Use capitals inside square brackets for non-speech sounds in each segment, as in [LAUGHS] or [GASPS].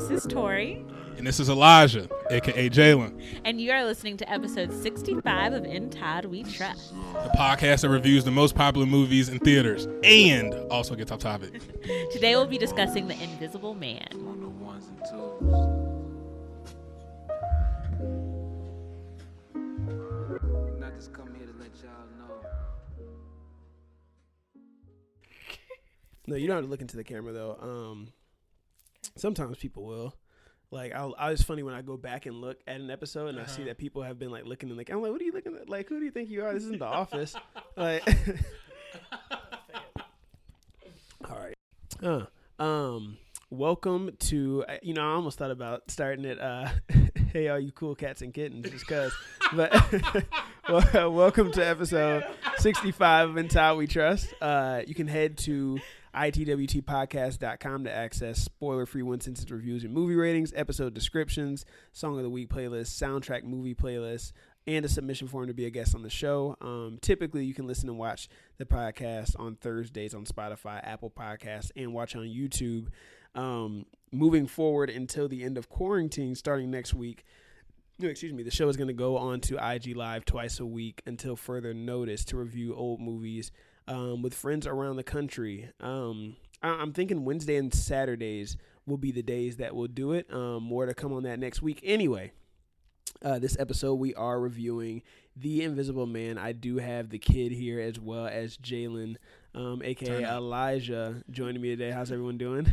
this is Tori. And this is Elijah, aka Jalen, And you are listening to episode 65 of In Todd We Trust. the podcast that reviews the most popular movies in theaters and also gets off topic. [LAUGHS] Today we'll be discussing The Invisible Man. on the ones and twos. Not just come here to let y'all know. No, you don't have to look into the camera though. Um, sometimes people will. Like, I'll, I was funny when I go back and look at an episode and I see that people have been like looking and like, I'm like, what are you looking at? Like, who do you think you are? This isn't the [LAUGHS] office. Like, [LAUGHS] all right. Uh, um, welcome to. uh, You know, I almost thought about starting it. Uh, [LAUGHS] hey, all you cool cats and kittens, just cause. But well, welcome to episode 65 of In We Trust. Uh, you can head to itwtpodcast.com to access spoiler-free one-sentence reviews and movie ratings, episode descriptions, song of the week playlist, soundtrack movie playlist, and a submission form to be a guest on the show. Um, typically, you can listen and watch the podcast on Thursdays on Spotify, Apple Podcasts, and watch on YouTube. Um, moving forward until the end of quarantine, starting next week, excuse me, the show is going to go on to IG Live twice a week until further notice to review old movies um, with friends around the country. Um, I- I'm thinking Wednesday and Saturdays will be the days that we'll do it. Um, more to come on that next week. Anyway, uh, this episode we are reviewing The Invisible Man. I do have the kid here as well as Jalen, um, aka Elijah, joining me today. How's everyone doing?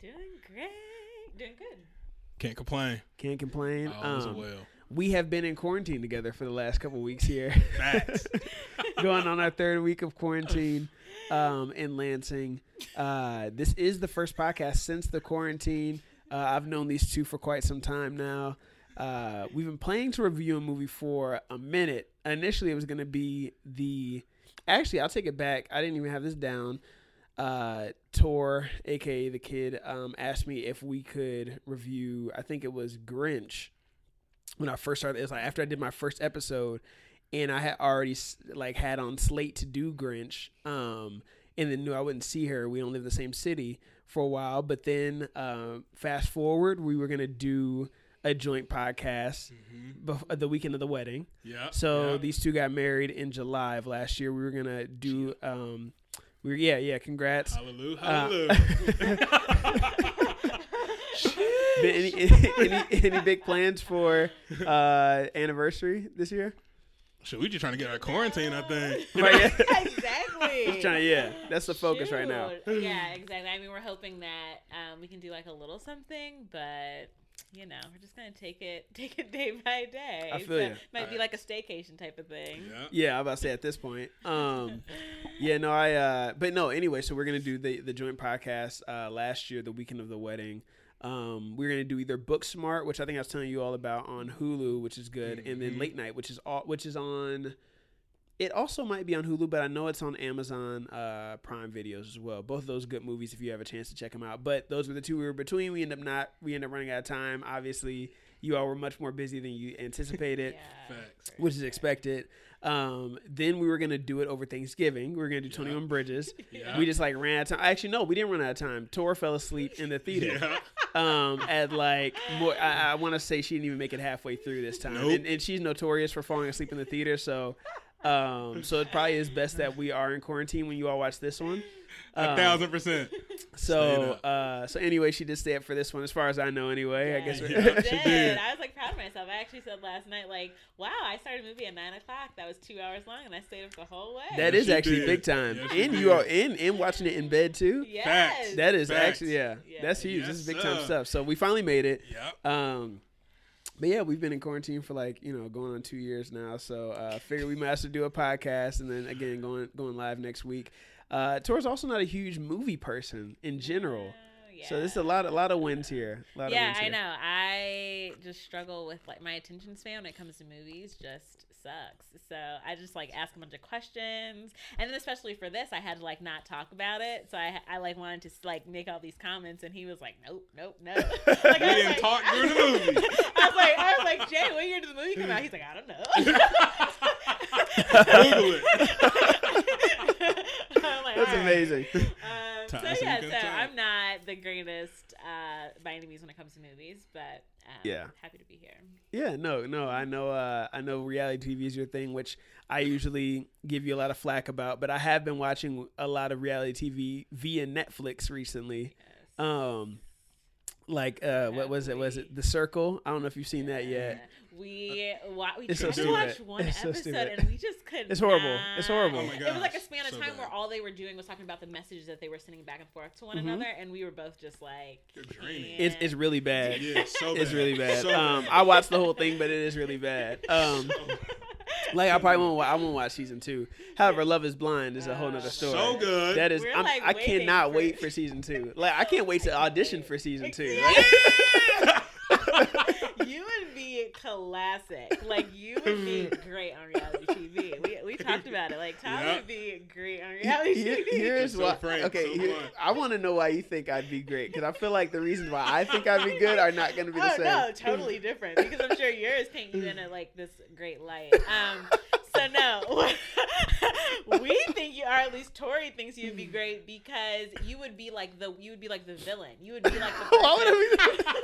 Doing great. Doing good. Can't complain. Can't complain. All is Um, well. We have been in quarantine together for the last couple weeks here. [LAUGHS] Going on our third week of quarantine um, in Lansing. Uh, this is the first podcast since the quarantine. Uh, I've known these two for quite some time now. Uh, we've been planning to review a movie for a minute. Initially, it was going to be the. Actually, I'll take it back. I didn't even have this down. Uh, Tor, aka the kid, um, asked me if we could review. I think it was Grinch when I first started. It was like after I did my first episode, and I had already like had on slate to do Grinch. Um, and then knew I wouldn't see her. We don't live in the same city for a while. But then, um, fast forward, we were gonna do a joint podcast bef- the weekend of the wedding. Yeah. So yeah. these two got married in July of last year. We were gonna do. Um, we were, yeah, yeah. Congrats. Hallelujah. Uh, Hallelujah. Been [LAUGHS] [LAUGHS] any, [LAUGHS] any, any any big plans for uh, anniversary this year? Shit, we just trying to get our quarantine, I think. [LAUGHS] Right, yeah. [LAUGHS] exactly. Just trying to, yeah, that's the focus right now. Yeah, exactly. I mean, we're hoping that um, we can do like a little something, but you know, we're just gonna take it, take it day by day. I feel So ya. Might be like a staycation type of thing. Yeah. Yeah, I'm about to say at this point. Um, yeah, no, I. Uh, but no, anyway. So we're gonna do the the joint podcast uh, last year, the weekend of the wedding. Um, we're gonna do either Book Smart, which I think I was telling you all about on Hulu, which is good, and then Mhm. Late Night, which is all, which is on. It also might be on Hulu, but I know it's on Amazon uh, Prime Videos as well. Both of those good movies if you have a chance to check them out. But those were the two we were between. We end up not. We end up running out of time. Obviously, you all were much more busy than you anticipated [LAUGHS] Yeah. Facts. which is expected. Um, then we were gonna do it over Thanksgiving. We were gonna do Twenty Yeah. One Bridges. [LAUGHS] Yeah. We just like ran out of time. Actually, no, we didn't run out of time. Tor fell asleep in the theater. Yeah. [LAUGHS] Um, at like more, I, I want to say she didn't even make it halfway through this time, Nope. and, and she's notorious for falling asleep in the theater. So, um, so it probably is best that we are in quarantine when you all watch this one. A Um, thousand percent. [LAUGHS] So, uh, so anyway, she did stay up for this one, as far as I know. Anyway, I guess. Yeah, Yeah, I she did. [LAUGHS] did. I was like proud of myself. I actually said last night, like, "Wow, I started a movie at nine o'clock. That was two hours long, and I stayed up the whole way." That Yes, is she actually did. big time, Yes, she and did. you are in and watching it in bed too. yes. Facts. That is Facts. actually yeah, Yeah. that's huge. Yes, this is big time sir. stuff. So we finally made it. Yep. Um, but yeah, we've been in quarantine for like you know going on two years now. So uh, figured we might have to do a podcast, and then again going going live next week. Uh, Tor's also not a huge movie person in general, Oh, so there's yeah. a lot a lot of wins here. A lot of yeah, wins I here. know. I just struggle with like my attention span when it comes to movies. Just sucks. So I just like ask a bunch of questions, and then especially for this, I had to like not talk about it. So I, I like wanted to like make all these comments, and he was like, "Nope, nope, nope." [LAUGHS] like, We I didn't like- talk during the movie. [LAUGHS] I was like, I was like, Jay, what year did the movie come out? He's like, I don't know. [LAUGHS] Google it. I'm like, That's "All right." amazing. Um, [LAUGHS] so yeah, so time. I'm not the greatest uh, by any means when it comes to movies, but um, Yeah. happy to be here. Yeah, no, no. I know. Uh, I know reality TV is your thing, which I usually give you a lot of flack about. But I have been watching a lot of reality TV via Netflix recently. Yes. Um, like uh, what was it? Was it The Circle? I don't know if you've seen that yet. We wa- we It's so tried to stupid. watch one It's so episode stupid. and we just couldn't. It's horrible. It's horrible. Oh my It was like a gosh, span of so time bad. where all they were doing was talking about the messages that they were sending back and forth to one Mhm. another, and we were both just like, You're dreaming. It's it's really bad. Yeah, so [LAUGHS] It's really bad. So Um, bad. I watched the whole thing, but it is really bad. Um, [LAUGHS] [LAUGHS] like I probably won't. wa- I won't watch season two. However, Love Is Blind is a whole nother story. so good. That is, I'm, like, I cannot for- wait for [LAUGHS] season two. Like I can't wait to audition for season two. [LAUGHS] you would be classic. Like you would be great on reality TV. We, we talked about it. Like Tom Yeah. would be great on reality Here- TV. here's So why. frank, okay, so here- I want to know why you think I'd be great because I feel like the reasons why I think I'd be [LAUGHS] good are not going to be the oh same. no, totally different. Because I'm sure yours paint you in a like this great light. Um, [LAUGHS] so no, [LAUGHS] we think you, or at least Tori thinks you'd be great because you would be like the you would be like the villain. You would be like the [LAUGHS] Why would person,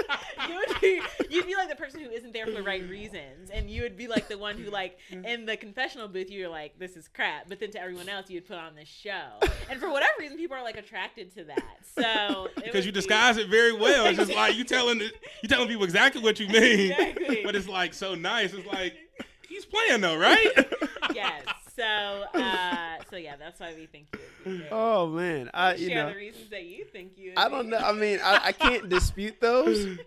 [LAUGHS] you would be you'd be like the person who isn't there for the right reasons, and you would be like the one who like mm-hmm. in the confessional booth you're like this is crap, but then to everyone else you'd put on this show, and for whatever reason people are like attracted to that. So because you be- disguise it very well. It's just like you telling you telling people exactly what you mean, Exactly. but it's like so nice. It's like he's playing though, right? [LAUGHS] yes. So, uh, so yeah, that's why we think you would be great. Oh man, I you Share know the reasons that you think you. I don't know. I mean, I, I can't dispute those,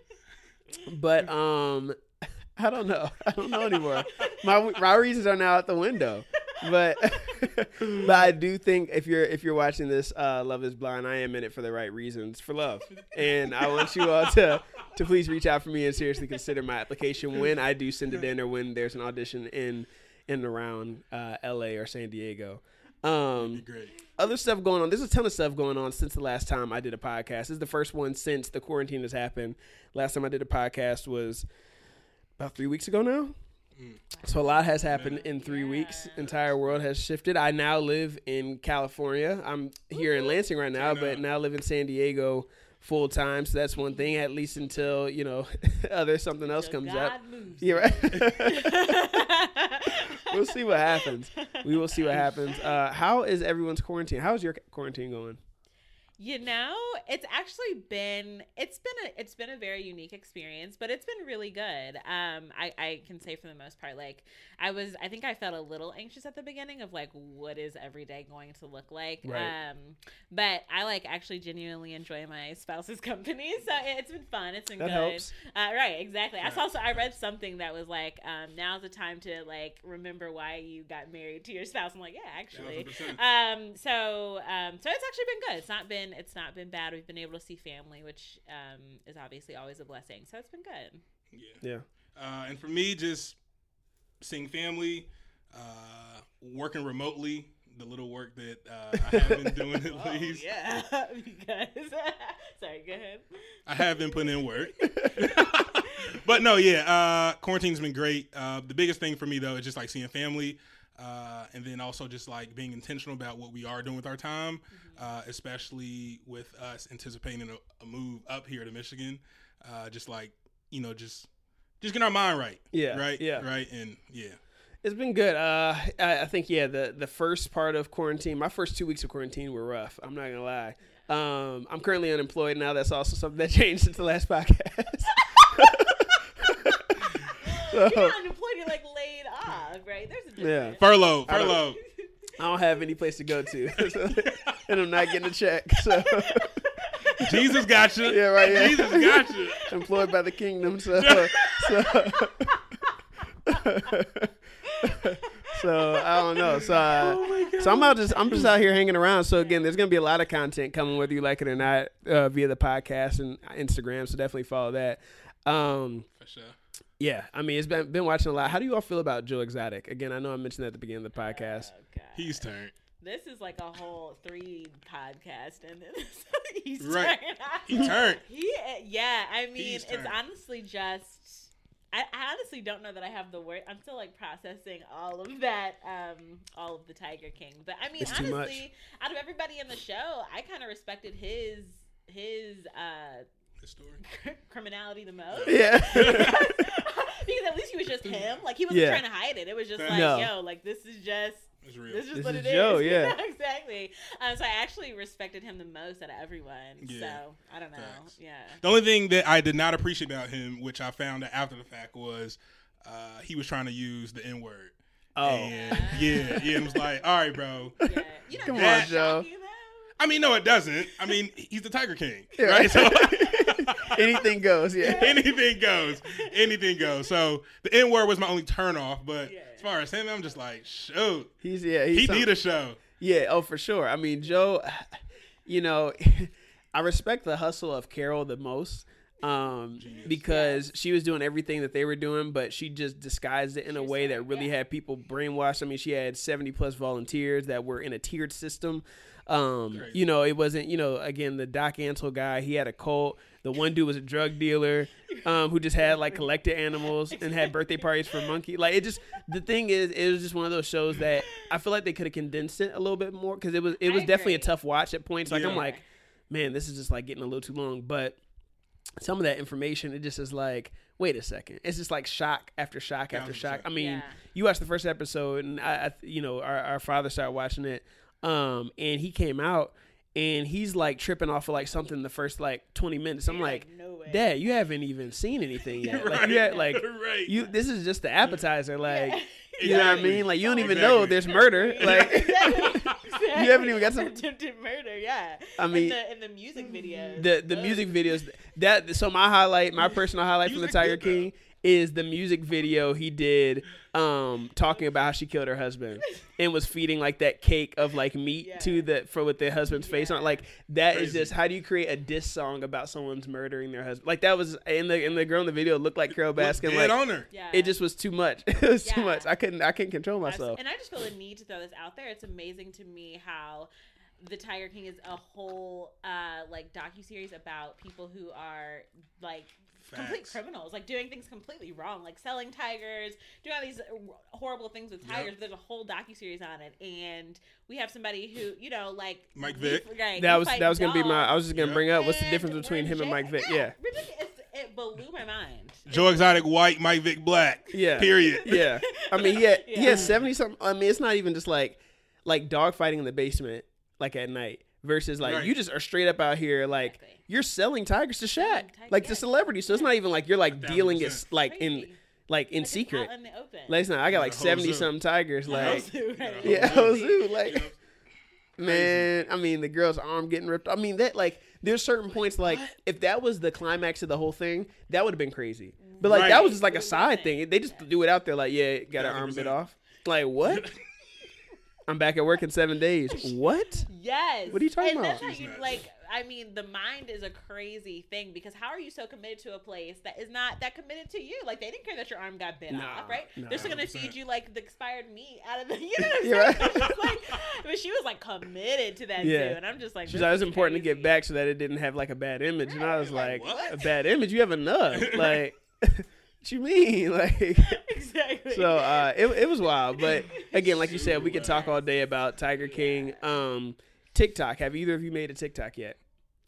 but um, [LAUGHS] I don't know. I don't know anymore. My my reasons are now out the window. But [LAUGHS] but I do think if you're if you're watching this, uh, Love Is Blind, I am in it for the right reasons for love, and I want you all to to please reach out for me and seriously consider my application when I do send it in or when there's an audition in in and around uh, L.A. or San Diego. Um, Great. other stuff going on. There's a ton of stuff going on since the last time I did a podcast. This is the first one since the quarantine has happened. Last time I did a podcast was about three weeks ago now. So a lot has happened in three weeks. Entire world has shifted. I now live in California. I'm here in Lansing right now, but now live in San Diego full time. So that's one thing. At least until you know, [LAUGHS] other something else Till comes God up. moves. Yeah, right. [LAUGHS] we'll see what happens. We will see what happens. Uh, how is everyone's quarantine? How's your quarantine going? You know, it's actually been it's been a it's been a very unique experience, but it's been really good. Um, I I can say for the most part, like I was I think I felt a little anxious at the beginning of like what is every day going to look like. Right. Um, but I like actually genuinely enjoy my spouse's [LAUGHS] company, so it's been fun. It's been That good. helps. Uh, right, exactly. I saw. So I read something that was like, um, now's the time to like remember why you got married to your spouse. I'm like, yeah, actually. 100%. Um, so um, so it's actually been good. It's not been it's not been bad. We've been able to see family, which um is obviously always a blessing. So it's been good. Yeah. Yeah. Uh, and for me, just seeing family, uh, working remotely, the little work that uh, I have been [LAUGHS] doing at Oh, least. yeah, [LAUGHS] because [LAUGHS] sorry, go ahead. I have been putting in work. but no, yeah, uh, quarantine's been great. Uh, the biggest thing for me though is just like seeing family, uh, and then also just like being intentional about what we are doing with our time, uh, especially with us anticipating a, a move up here to Michigan. Uh, just like you know, just just getting our mind right. Yeah, Right. yeah. Right. And yeah. It's been good. Uh, I, I think yeah, the the first part of quarantine, my first two weeks of quarantine were rough. I'm not gonna lie. Um, I'm currently unemployed now. That's also something that [LAUGHS] changed since the last podcast. [LAUGHS] [LAUGHS] You're not unemployed. You're like laid off, right? There's a Yeah. Furlough. I don't- Furlough. [LAUGHS] I don't have any place to go to, [LAUGHS] and I'm not getting a check. So [LAUGHS] Jesus got you. Yeah, right, yeah. Jesus got you. employed by the kingdom. So so. so I don't know. So uh, so I'm out just I'm just out here hanging around. So again, there's gonna be a lot of content coming whether you like it or not uh, via the podcast and Instagram. So definitely follow that. Um, For sure. Yeah, I mean it's been been watching a lot. How do you all feel about Joe Exotic? Again, I know I mentioned that at the beginning of the podcast. Oh, He's turned. This is like a whole three podcast, and then [LAUGHS] he's Right. turned. He turned. [LAUGHS] He, yeah, I mean, He's it's turned. honestly just I, I honestly don't know that I have the word. I'm still like processing all of that, um, all of the Tiger King. But I mean, It's too much. honestly, out of everybody in the show, I kind of respected his his uh, His story. criminality the most. Yeah. [LAUGHS] because at least he was just [LAUGHS] him. Like he wasn't Yeah. trying to hide it. It was just like, No. yo, like this is just It's real. this is This what is it is. Joe, [LAUGHS] yeah. [LAUGHS] exactly. Um, so I actually respected him the most out of everyone. Yeah. So I don't know. Facts. Yeah. The only thing that I did not appreciate about him, which I found out after the fact, was uh, he was trying to use the N word. oh. And yeah, yeah, it was like, all right, bro. Yeah. You know, Come that's on, Joe. I mean, no, it doesn't. I mean, he's the Tiger King, Yeah, right? So [LAUGHS] Anything goes. Yeah. [LAUGHS] anything goes, anything goes. So the N word was my only turn off, but Yeah. as far as him, I'm just like, shoot, He's yeah. He's he some- need a show. Yeah, oh for sure. I mean, Joe, [SIGHS] you know, [LAUGHS] I respect the hustle of Carole the most. Um, because she was doing everything that they were doing, but she just disguised it in a way said, that really yeah. had people brainwashed. I mean, she had 70 plus volunteers that were in a tiered system. Um, you know, it wasn't, you know, again, the Doc Antle guy, he had a cult. The one dude was a drug dealer, um, who just had like collected animals and had birthday parties for monkey. Like it just, the thing is, it was just one of those shows that I feel like they could have condensed it a little bit more because it was, it was definitely a tough watch at points. Like I'm like, man, this is just like getting a little too long. But some of that information, it just is like, wait a second. It's just like shock after shock after shock. I mean, Yeah. you watched the first episode, and I, I you know, our, our father started watching it, um, and he came out. And he's like tripping off of like something the first like twenty minutes. I'm You're like, no way. Dad, you haven't even seen anything [LAUGHS] yet. Like Right. you had like Right. you. This is just the appetizer. Like Yeah. [LAUGHS] you know what I mean. Like you don't even Exactly. know there's murder. [LAUGHS] Like exactly. you haven't even got some- attempted murder. Yeah. I mean- in the, in the music videos. the the music videos that so my highlight my personal highlight from the tiger King. though. King is the music video he did um talking about how she killed her husband and was feeding like that cake of like meat Yeah. to the for with the husband's face on it. Like that is Crazy. just how do you create a diss song about someone's murdering their husband like that was in the in the girl in the video looked like carole baskin like on her. Yeah. it just was too much [LAUGHS] it was too much i couldn't i couldn't control myself And I just feel the need to throw this out there. It's amazing to me how the Tiger King is a whole uh like docu series about people who are like complete criminals, like doing things completely wrong, like selling tigers, doing all these horrible things with Yep. tigers. There's a whole docu series on it, and we have somebody who you know like Mike we- Vick. right, that we was that was gonna be my i was just gonna Yeah. bring up what's the difference we're between him and mike jail. vick yeah ridiculous. It blew my mind. Joe Exotic, white, Mike Vick, black. Yeah. Period. [LAUGHS] yeah. I mean, yeah, he Yeah. seventy something. I mean, it's not even just like like dog fighting in the basement, like at night, versus like Right. you just are straight up out here, like Exactly. You're selling tigers to Shaq, tigers, like to yeah. celebrities. So it's not even like you're like dealing it like in like in Like, it's secret. out in the open. Like it's not. I got like seventy zoo. something tigers. The Like yeah, whole Ozu, like [LAUGHS] man. I mean, the girl's arm getting ripped. I mean, that like there's certain points like if that was the climax of the whole thing, that would have been crazy. But like Right. that was just like a side thing. They just do it out there like, yeah, got an arm bit 100%. off. Like what? [LAUGHS] I'm back at work in seven days. What? Yes. What are you talking and about? That's how you like. I mean, the mind is a crazy thing because how are you so committed to a place that is not that committed to you? Like they didn't care that your arm got bit Nah, off, right? nah. They're still gonna feed you like the expired meat out of the. [LAUGHS] You know what I'm saying? right. Like, but she was like committed to that Yeah. zoo, and I'm just like, She's like, it's important to get back so that it didn't have like a bad image. And I was Like, like, a bad image? You have enough. [LAUGHS] Like, [LAUGHS] you mean? [LAUGHS] Like, exactly. so uh, it it was wild. But again, like you said, we could talk all day about Tiger King. Um, TikTok. Have either of you made a TikTok yet?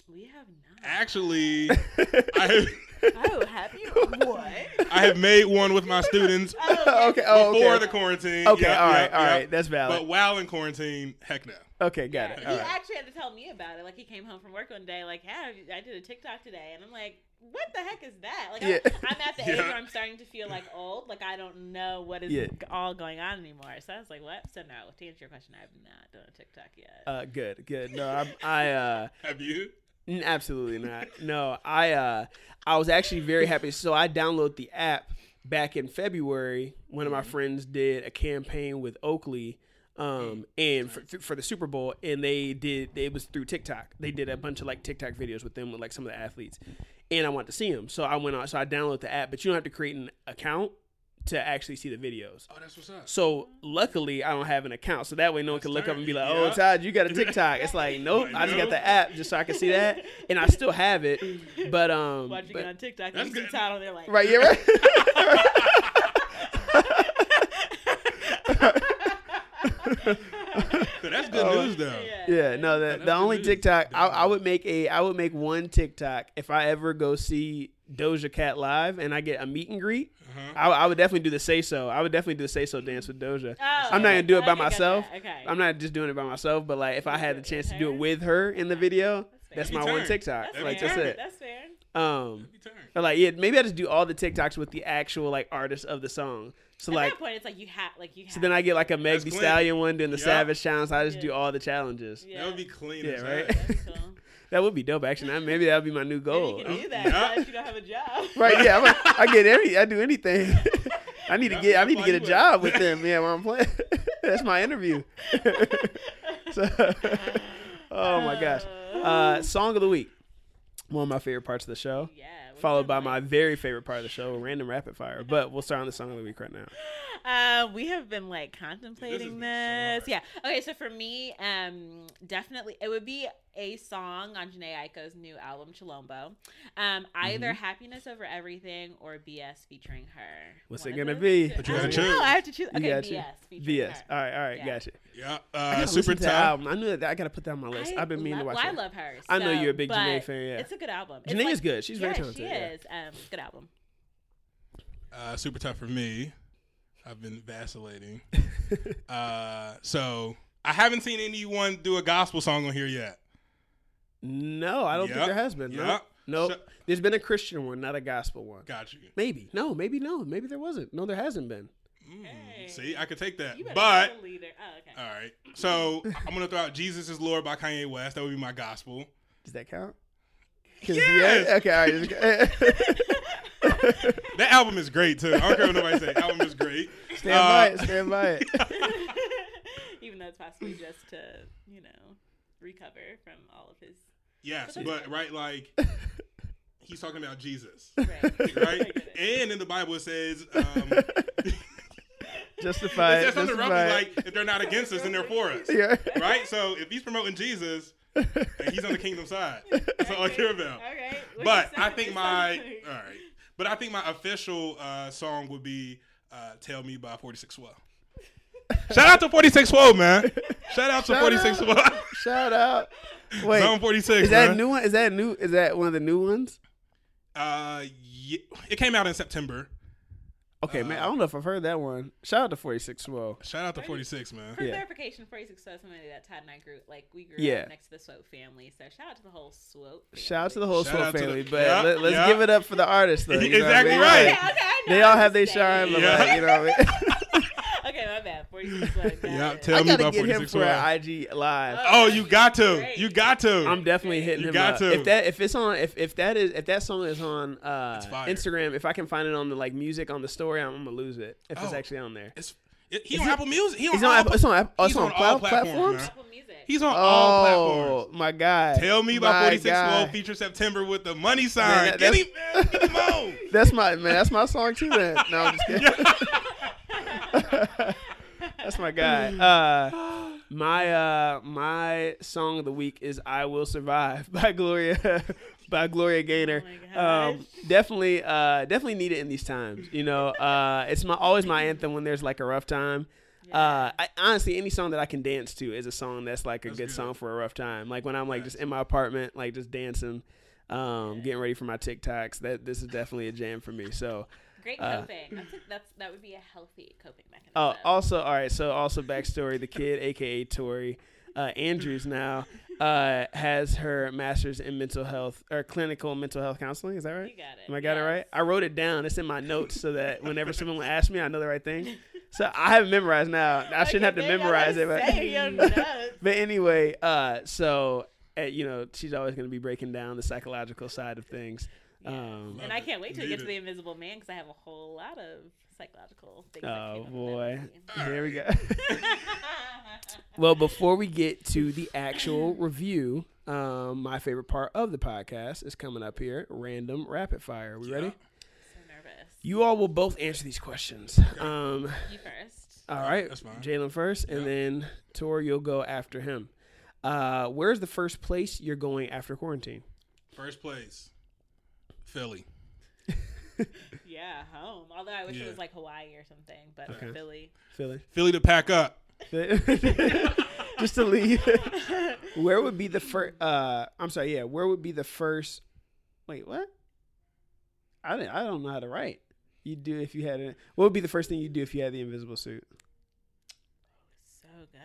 we have. Actually, [LAUGHS] I have, Oh, have you? what? I have made one with my students [LAUGHS] Oh, okay. Oh, before okay. the quarantine. Okay. Yep, all right. yep, all yep. That's valid. But while in quarantine, heck no. okay. Got it. Yeah, All he right. actually had to tell me about it. Like he came home from work one day, like, "Yeah, I did a TikTok today," and I'm like, "What the heck is that?" Like, Yeah. I'm, [LAUGHS] I'm at the age Yeah. where I'm starting to feel like old. Like I don't know what is Yeah. all going on anymore. So I was like, "What?" So no. To answer your question, I have not done a TikTok yet. Uh, good. Good. No, I, I uh, Have you? Absolutely not. No, I uh I was actually very happy. So I downloaded the app back in February. One of my friends did a campaign with Oakley um and for, for the Super Bowl and they did it was through TikTok. They did a bunch of like TikTok videos with them with like some of the athletes. And I wanted to see them. So I went on so I downloaded the app, but you don't have to create an account to actually see the videos. Oh, that's what's up. So luckily, I don't have an account, so that way no one can look up and be like, "Oh, Yeah. Todd, you got a [LAUGHS] TikTok." It's like, nope, I just got the app just so I can see that, and I still have it. But um, Watch you but- get on TikTok That's and you see. Todd on there like, right, yeah, right. So that's good Oh, news, though. Yeah. Yeah, no, the, that's the only news. TikTok I, I would make a I would make one TikTok if I ever go see Doja Cat live and I get a meet and greet. Uh-huh. I, I would definitely do the say so. I would definitely do the say so dance with Doja. Oh, I'm not gonna do it by myself. Okay. I'm not just doing it by myself, but like if I had the chance to do it with her in the video, That's that's my Every one. TikTok. That's like fair. that's it. That's fair. Um, Every like yeah, maybe I just do all the TikToks with the actual like artist of the song. So At like that point, it's like you have, like you have. so then I get like a Meg That's Thee. Stallion one doing the Yup. Savage challenge. I just do all the challenges. yeah. That would be clean Yeah, as right? That's cool. That would be dope. Actually, That- maybe that would be my new Maybe goal. you can do that Yeah. you don't have a job. [LAUGHS] Right? Yeah, I'm a, I get every. I do anything. [LAUGHS] I need to get. I need to get a job with [LAUGHS] them. Yeah, while I'm playing. That's my interview. so, oh my gosh. Uh, song of the week. One of my favorite parts of the show. Yeah. Followed by my very favorite part of the show, random rapid fire. But we'll start on the song of the week right now. Uh, we have been like contemplating this. hard. yeah. Okay. So for me, um, definitely it would be a song on Jhené Aiko's new album Chilombo. Um, either Mm-hmm. Happiness Over Everything or BS featuring her. What's One it gonna those be? two. But you I gotta don't know, choose. I have to choose. You Okay, got BS. you. featuring VS. her. All right, all right, Yeah. gotcha. Yeah. Uh, gotta super listen to tough. album. I knew that. I gotta put that on my list. I I've been meaning to watch well, it. I love her. I know you're a big Jhené fan, yeah. It's a good album. It's Jhené like- is good. She's very talented, She yeah. Um, good album. Uh, super tough for me. I've been vacillating. [LAUGHS] uh, so I haven't seen anyone do a gospel song on here yet. No, I don't think there has been. No, yup. no. So- There's been a Christian one, not a gospel one. Got you. Maybe. No, maybe no. Maybe there wasn't. No, there hasn't been. Mm, Hey. See, I could take that. You But be the leader. Oh, okay. all right. So I'm gonna throw out "Jesus Is Lord" by Kanye West. That would be my gospel. Does that count? 'Cause- Yes! yeah, Okay. All right. [LAUGHS] [LAUGHS] That album is great too. I don't care what nobody say. Album is great. stand by it. Uh, Stand by it. [LAUGHS] Even though it's possibly just to, you know, recover from all of his. Yes, but right, like [LAUGHS] he's talking about Jesus, Right. Right? And in the Bible it says, um, it Justify it. says something roughly justify like, if they're not against us, then they're for us. Yeah. right? So if he's promoting Jesus, and he's on the kingdom side, that's all I care about. Okay. What But I think my all right, but I think my official uh, song would be uh, "Tell Me" by Forty Six Swell. Shout out to Forty Six Swell, man. Shout out to Forty Six. Swell. Shout out. Wait. Zone Forty Six. is that man. new one? Is that new? Is that one of the new ones? Uh, yeah, it came out in September. Okay, man. Uh, I don't know if I've heard that one. Shout out to Forty Six Swell. Shout out to Forty Six, man. For Yeah. clarification, 46 was somebody that Todd and I grew like we grew Yeah. up next to the Swope family. So shout out to the whole Swope. Family. Shout out to the whole Shout Swell out the- family, but Yeah, let, us yeah. give it up for the artists, though. you [LAUGHS] know what I Exactly mean? right. Okay, okay, I know, They all have their shine, saying. but like, you know what I mean? [LAUGHS] Okay, my bad. 46 was. [LAUGHS] got Yeah, it. tell I me gotta about get him 46 for Swell. an IG live. Oh, you got to. Great. You got to. I'm definitely hitting You him got up. to. If that if it's on if, if that is if that song is on uh It's fire. Instagram, if I can find it on the like music on the story, I'm, gonna lose it. If it's Oh. actually on there. It's it, he Is on it- Apple Music. He on It's on Apple, it's on Apple, oh, it's he's on, on all cloud platforms, platforms. man. Apple Music. He's on all Oh platforms. my god! Tell me My about 46 guy. Swell feature September with the money sign. that- get him, man. Get him on. [LAUGHS] That's my man. That's my song too. Then no, I'm just [LAUGHS] kidding. That's my guy. Uh, [GASPS] my uh, my song of the week is "I Will Survive" by Gloria [LAUGHS] by Gloria Gaynor. Oh um, definitely, uh, definitely need it in these times. You know, uh, it's my always my anthem when there's like a rough time. Uh, I, honestly, any song that I can dance to is a song that's like a That's good, good. song for a rough time. Like when I'm like just in my apartment, like just dancing, um, getting ready for my TikToks. That this is definitely a jam for me. So, Great uh, coping. that's, a, that's that would be a healthy coping mechanism. oh, also, all right. So also backstory: the kid, aka Tori uh, Andrews, now uh, has her master's in mental health or clinical mental health counseling. Is that right? you got it. Am I got it right? I wrote it down. It's in my notes so that whenever someone asks me, I know the right thing. So I have memorized now. I shouldn't have to Okay, babe, I memorize it. But, say your notes. but anyway, uh, so uh, you know, she's always going to be breaking down the psychological side of things. Um, And I can't wait to Need get to the Invisible Man because I have a whole lot of psychological things. oh came boy, that here we go. [LAUGHS] well, before we get to the actual review, um, my favorite part of the podcast is coming up here: random rapid fire. we ready? so nervous. You all will both answer these questions. Um, You first. all right, That's fine. Jalen first, and Yeah. then Tor, you'll go after him. Uh, where's the first place you're going after quarantine? First place, Philly. [LAUGHS] Yeah, home. Although I wish Yeah. it was like Hawaii or something, but Okay. Philly. Philly. Philly to pack up. [LAUGHS] Just to leave. [LAUGHS] where would be the first? Uh, I'm sorry. Yeah, where would be the first? Wait, what? I didn't, I don't know how to write. You do if you had it. What would be the first thing you do if you had the invisible suit? So good.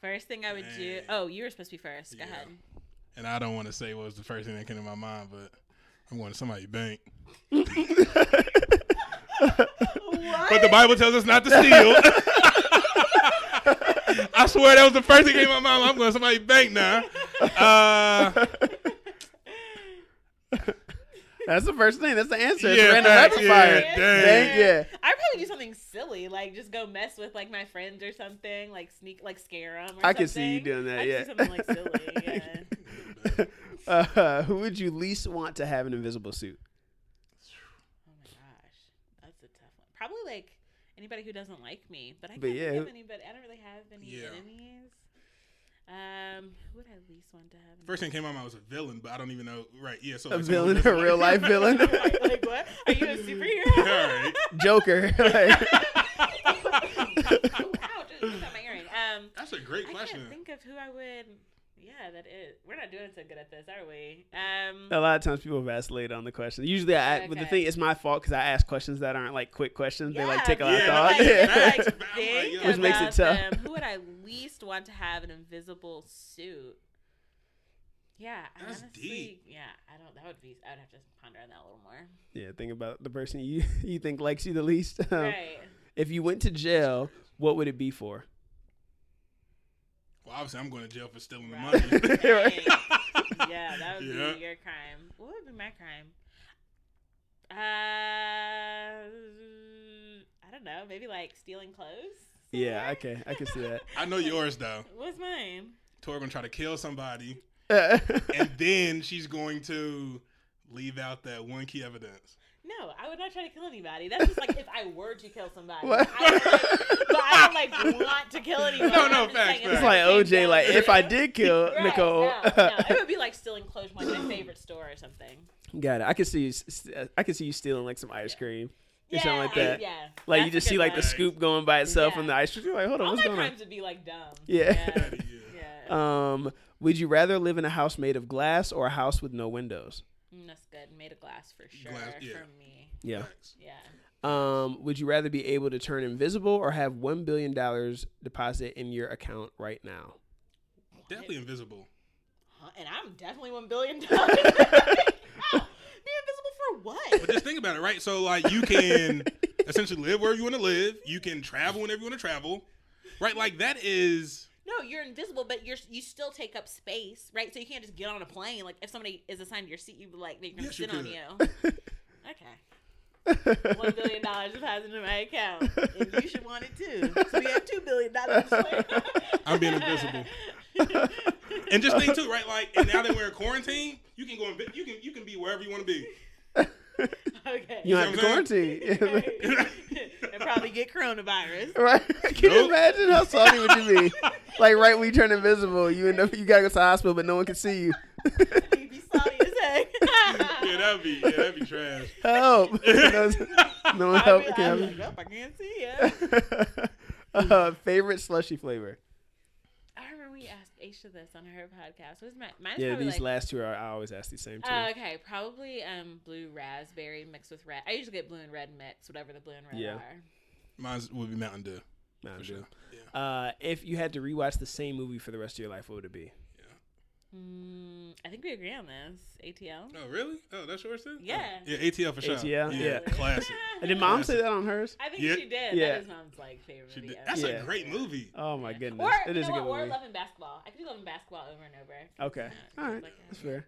First thing I would do. Oh, you were supposed to be first. Go Yeah. ahead. And I don't want to say what was the first thing that came to my mind, but I'm going to somebody's bank. [LAUGHS] But the Bible tells us not to steal. [LAUGHS] I swear that was the first thing that came to my mind. I'm going to somebody's bank now. Uh, That's the first thing. That's the answer. It's Yeah, random facts, rapid yeah, fire. dang. Dang, yeah. I'd probably do something silly, like just go mess with like my friends or something, like sneak, like scare them. Or I can see you something. doing that, I'd yeah. Do something like silly. [LAUGHS] Yeah. Uh, [LAUGHS] who would you least want to have an invisible suit? Oh my gosh, that's a tough one. Probably like anybody who doesn't like me, but I But can't yeah. think of anybody. I don't really have any Yeah. enemies. Um, who would I least want to have? first thing came to my mind was a villain, but I don't even know. Right? Yeah. So A like villain, a who's real life villain, like, [LAUGHS] like what? Are you a superhero? [LAUGHS] All right. Joker. Like, Ouch! Just got my earring. Um, That's a great I question. can't think of who I would. Yeah, that is. We're not doing so good at this, are we? Um, a lot of times people vacillate on the question. Usually, I but the thing it's my fault because I ask questions that aren't like quick questions. they like take a lot yeah, of thought. like, you have to, Yeah. like, think like. Which makes it tough. them. [LAUGHS] Who would I least want to have an invisible suit? Yeah, I That's honestly, deep. yeah, I don't. That would be. I would have to ponder on that a little more. yeah, think about the person you [LAUGHS] you think likes you the least. [LAUGHS] Um, right. If you went to jail, what would it be for? Well, obviously, I'm going to jail for stealing the money. [LAUGHS] Dang. yeah, that would Yeah. be your crime. What would be my crime? Uh, I don't know. Maybe like stealing clothes. Yeah, okay, I can see that. [LAUGHS] I know yours though. What's mine? Tori gonna try to kill somebody, [LAUGHS] and then she's going to leave out that one key evidence. No, I would not try to kill anybody. That's just like if I were to kill somebody. What? I don't, like, but I don't like want to kill anybody. No, no, I'm facts, it's the like OJ. Like if I did [LAUGHS] kill Right, Nicole, no, no, it would be like stealing clothes from like my [LAUGHS] favorite store or something. got it. I can see you. s- s- I can see you stealing like some ice cream. Or Yeah, something like that. yeah. Like That's you just see like the scoop going by itself Yeah. from the ice cream. You're like, hold on, All what's my going on? crimes would be like dumb. Yeah. Yeah. Yeah. [LAUGHS] yeah. Um, would you rather live in a house made of glass or a house with no windows? Mm, that's good. Made of glass for sure Glass, yeah. for me. Yeah. Facts. Yeah. Um, would you rather be able to turn invisible or have one billion dollars deposit in your account right now? Definitely invisible. Huh? And I'm definitely one billion dollars. [LAUGHS] Be invisible for what? But just think about it, right? So like you can essentially live wherever you want to live. You can travel whenever you want to travel, right? Like that is No, you're invisible, but you're you still take up space, right? So you can't just get on a plane. Like if somebody is assigned your seat, you be like they're gonna Yes, you sit on you. [LAUGHS] Okay. [LAUGHS] One billion dollars deposited in my account, and you should want it too. So we have two billion dollars. [LAUGHS] I'm being invisible. And just think too, right? Like, and now that we're in quarantine, you can go and you can you can be wherever you want to be. Okay. You know have to what quarantine. [LAUGHS] and probably get coronavirus. [LAUGHS] right? Can you imagine how salty would you be? [LAUGHS] Like right when you turn invisible, you end up you gotta go to the hospital, but no one can see you. You'd be salty as heck. Yeah, that'd be yeah, that'd be trash. Help! no, no one help. be, Can I'd be help. like, "Nope, I can't see ya. uh, favorite slushy flavor? I remember we asked Aisha this on her podcast. What is my mine's Yeah, these like, last two are I always ask these same two. Oh, okay, probably um blue raspberry mixed with red. I usually get blue and red mix, whatever the blue and red Yeah. are. Mine would be Mountain Dew. Mountain Dew. sure. Yeah. Uh, if you had to rewatch the same movie for the rest of your life, what would it be? Mm, I think we agree on this. ATL. Oh really? Oh, that's yours too? Yeah. Oh. Yeah, ATL for sure. ATL? Yeah. Classic. And [LAUGHS] did mom say that on hers? I think Yeah. she did. Yeah. That is mom's like favorite She movie. did. ever. That's Yeah. a great movie. Oh my goodness, Or it you is know a good what? Or movie. Love and Basketball. I could do Love and Basketball over and over. Okay, Yeah, all like, that's uh, fair.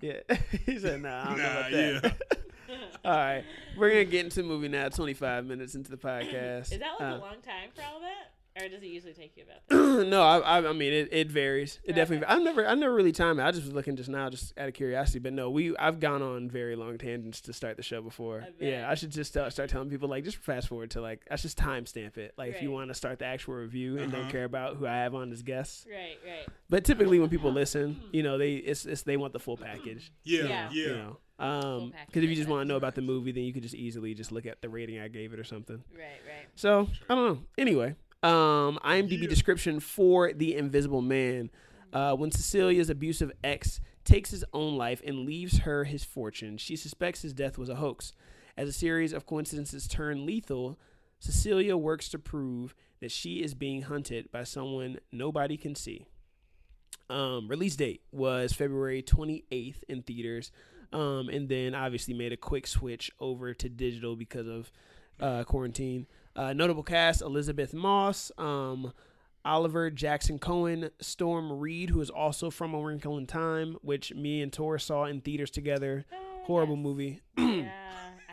Yeah, [LAUGHS] he said, "Nah, I don't know about that." [LAUGHS] all right, we're gonna get into the movie now. Twenty five minutes into the podcast. Is that like Uh, a long time for all that? Or does it usually take you about [CLEARS THROAT] that? no, I, I, I mean it, it varies. It Okay. definitely. I've never, I never really timed it. I just was looking just now, just out of curiosity. But no, we, I've gone on very long tangents to start the show before. I yeah, I should just start, start telling people like just fast forward to like I should just timestamp it. Like if you want to start the actual review and don't Uh-huh. care about who I have on as guests. Right, right. But typically when people listen, [CLEARS THROAT] you know they it's, it's they want the full package. [CLEARS THROAT] Yeah, Yeah. yeah. You know, um, because if you just want to know about the movie, then you could just easily just look at the rating I gave it or something. Right, right. So I don't know. Anyway, um, IMDb Yeah. description for the Invisible Man: uh, When Cecilia's abusive ex takes his own life and leaves her his fortune, she suspects his death was a hoax. As a series of coincidences turn lethal, Cecilia works to prove that she is being hunted by someone nobody can see. Um, release date was February 28th in theaters, um, and then obviously made a quick switch over to digital because of uh, quarantine. Uh, notable cast: Elisabeth Moss, um, Oliver Jackson Cohen, Storm Reid, who is also from A Wrinkle in Time, which me and Tor saw in theaters together. Horrible movie. [CLEARS THROAT] Yeah.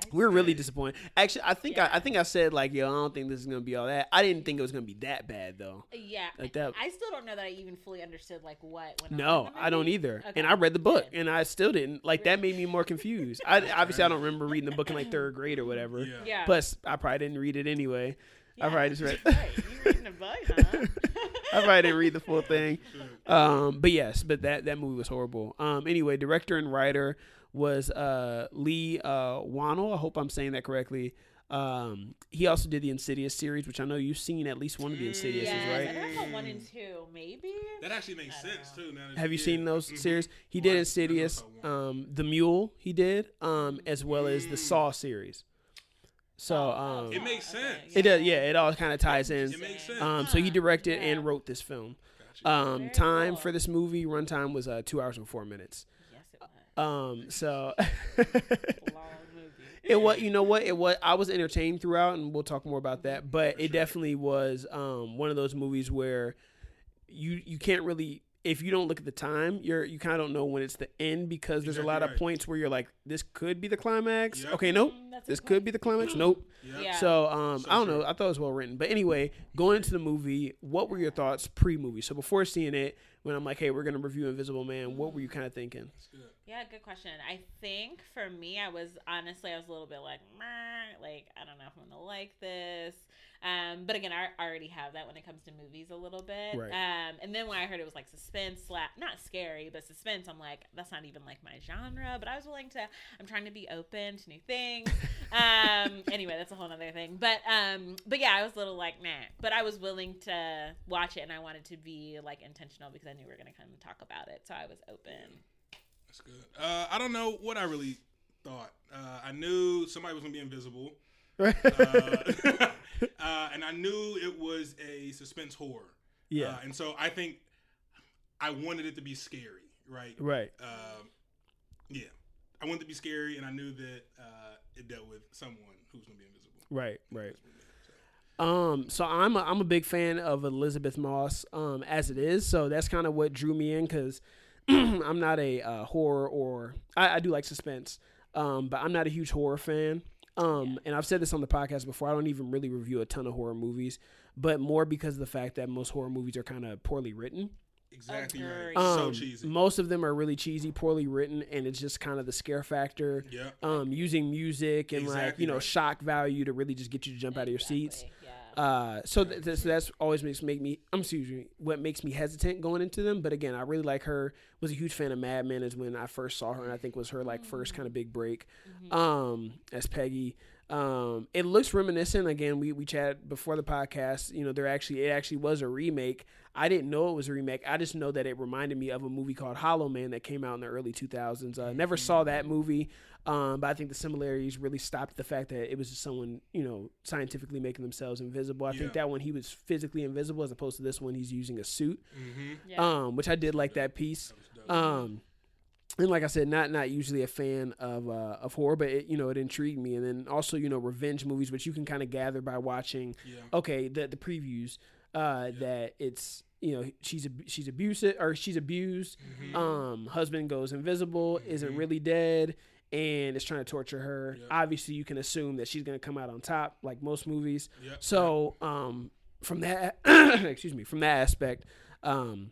I We were really disappointed. Actually, I think I, I think I said like, yo, I don't think this is gonna be all that. I didn't think it was gonna be that bad though. Yeah. Like that. I still don't know that I even fully understood like what went. No, in I don't either. Okay, And I read the book, good. and I still didn't. Like that made me more confused. I obviously I don't remember reading the book in like [LAUGHS] third grade or whatever. Yeah. Yeah. Plus, I probably didn't read it anyway. I probably just read. Right. You reading a book, huh? [LAUGHS] I probably didn't read the full [LAUGHS] thing. Um, but yes, but that that movie was horrible. Um, anyway, director and writer was uh, Lee uh, Whannell. I hope I'm saying that correctly. Um, he also did the Insidious series, which I know you've seen at least one of the Insidious, yes, right? I never saw one and two, maybe. That actually makes sense know. too. Now Have you yeah. seen those Mhm. series? He One. did Insidious, um, The Mule. He did, um, as well as the Mm. Saw series. So Oh, um, It makes okay, sense. it does, yeah, it all kind of ties in. It makes sense. Um, so he directed yeah. and wrote this film. Gotcha. Um, time cool. for this movie runtime was uh, two hours and four minutes. Yes, it was. Um, so Long [LAUGHS] movie. it was, you know what, it was. I was entertained throughout, and we'll talk more about that. But it definitely was um one of those movies where you you can't really. If you don't look at the time, you're you kind of don't know when it's the end because there's a lot Exactly of points where you're like, this could be the climax. Yep. Okay, nope, Mm, that's this could be the climax. Nope. Yep. Yeah. So um, So I don't true. know. I thought it was well written. But anyway, going into the movie, what were your thoughts pre-movie? So before seeing it, when I'm like, hey, we're gonna review Invisible Man, what were you kind of thinking? Yeah, good question. I think for me, I was honestly, I was a little bit like, Meh, like I don't know if I'm gonna like this. Um, but again, I already have that when it comes to movies a little bit. Right. Um, and then when I heard it was like suspense, slap, not scary, but suspense, I'm like, that's not even like my genre. But I was willing to. I'm trying to be open to new things. [LAUGHS] um, anyway, that's a whole other thing. But um, but yeah, I was a little like, nah. But I was willing to watch it, and I wanted to be like intentional because I knew we were gonna come and talk about it. So I was open. That's good. Uh, I don't know what I really thought. Uh, I knew somebody was gonna be invisible, [LAUGHS] uh, [LAUGHS] uh, and I knew it was a suspense horror. yeah. Uh, and so I think I wanted it to be scary, right? right. Um, yeah, I wanted it to be scary, and I knew that uh, it dealt with someone who's gonna be invisible. Right. Right. Um, so I'm a, I'm a big fan of Elisabeth Moss um, as it is. So that's kind of what drew me in because [CLEARS THROAT] I'm not a uh, horror or I, I do like suspense, um, but I'm not a huge horror fan. Um, and I've said this on the podcast before. I don't even really review a ton of horror movies, but more because of the fact that most horror movies are kind of poorly written. Exactly Agreed. right. so Um, cheesy. Most of them are really cheesy, poorly written, and it's just kind of the scare factor. yeah. Um, using music and like you know right. shock value to really just get you to jump out of your seats. Uh, so, th- th- so that's always makes make me. I'm excuse me. What makes me hesitant going into them. But again, I really like her. Was a huge fan of Mad Men is when I first saw her, and I think was her like first kind of big break. Um, as Peggy. Um, it looks reminiscent. Again, we we chatted before the podcast. You know, there actually it actually was a remake. I didn't know it was a remake. I just know that it reminded me of a movie called Hollow Man that came out in the early 2000s. Uh, never saw that movie. Um, but I think the similarities really stopped the fact that it was just someone, you know, scientifically making themselves invisible. I Yeah. think that one he was physically invisible as opposed to this one he's using a suit. Mm-hmm. Yeah. Um, which I did like that piece. Um, and like I said, not not usually a fan of uh, of horror, but it, you know it intrigued me. And then also you know revenge movies, which you can kind of gather by watching. Yeah. Okay, the the previews uh, that it's you know she's she's abusive or she's abused. Mm-hmm. Um, husband goes invisible, isn't Mhm. really dead, and is trying to torture her. Yep. Obviously, you can assume that she's gonna come out on top, like most movies. Yep. So, um, from that [COUGHS] excuse me from that aspect um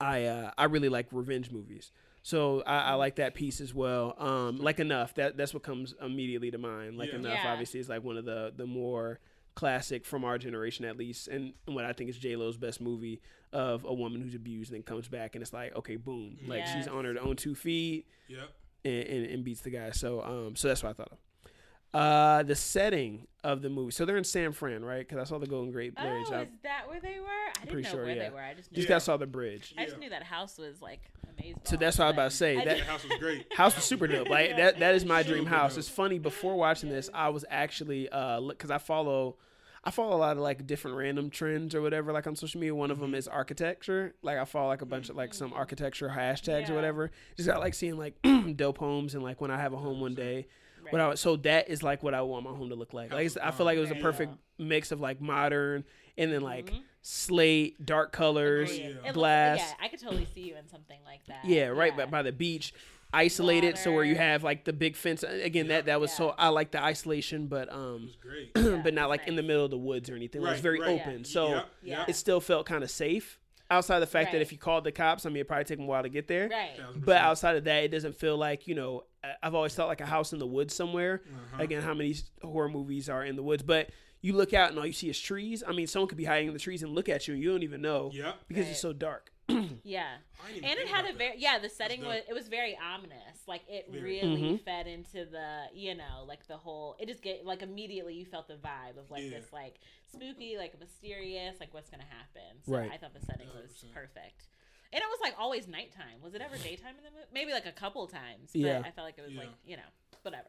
i uh i really like revenge movies so I, I like that piece as well um like enough that that's what comes immediately to mind like Yeah. enough Yeah. obviously is like one of the the more classic from our generation at least and what i think is j-lo's best movie of a woman who's abused and then comes back and it's like okay boom like she's on her own two feet Yep. and, and, and beats the guy. So um so that's what I thought of. Uh, the setting of the movie. So they're in San Fran, right? Because I saw the Golden Gate Bridge. Oh, I is that where they were? I didn't pretty know sure, where yeah. they were. I just knew. just Yeah. got saw the bridge. I just Yeah. knew that house was like amazing. So that's what I was about to say. I That did- house was great. [LAUGHS] house was super dope. Like that that is my dream house. dope. It's funny. Before watching this, I was actually uh because I follow. I follow a lot of like different random trends or whatever, like on social media. One of them is architecture. Like I follow like a bunch of like some architecture hashtags or whatever. Just got like seeing like [CLEARS THROAT] dope homes and like when I have a home one day, what I Right. would- so that is like what I want my home to look like. Like I feel like it was a Right. perfect mix of like modern and then like Mhm. Slate, dark colors, yeah. It looks- glass. yeah, I could totally see you in something like that. Yeah, right by, by the beach, isolated. So where you have like the big fence. Again, that that was so I like the isolation, but It um, was great. [CLEARS THROAT] Yeah, but not like in the middle of the woods or anything. It was very right. open. Yeah. So Yep, Yeah. it still felt kind of safe. Outside the fact that if you called the cops, I mean, it probably take them a while to get there. Right. Thousand But outside of that, it doesn't feel like you know. I- I've always felt like a house in the woods somewhere. Uh-huh. Again, how many horror movies are in the woods? But you look out and all you see is trees. I mean, someone could be hiding in the trees and look at you, and you don't even know Yep. because Right. it's so dark. [CLEARS THROAT] Yeah. I didn't even And it had a very yeah. The setting was it was very ominous. Like it Very. really Mhm. fed into the you know like the whole. It just get like immediately you felt the vibe of like Yeah. this like spooky like mysterious like what's gonna happen. So Right. I thought the setting was 100%. perfect. And it was like always nighttime. Was it ever [SIGHS] daytime in the movie? Maybe like a couple times. But Yeah. I felt like it was Yeah. like you know whatever.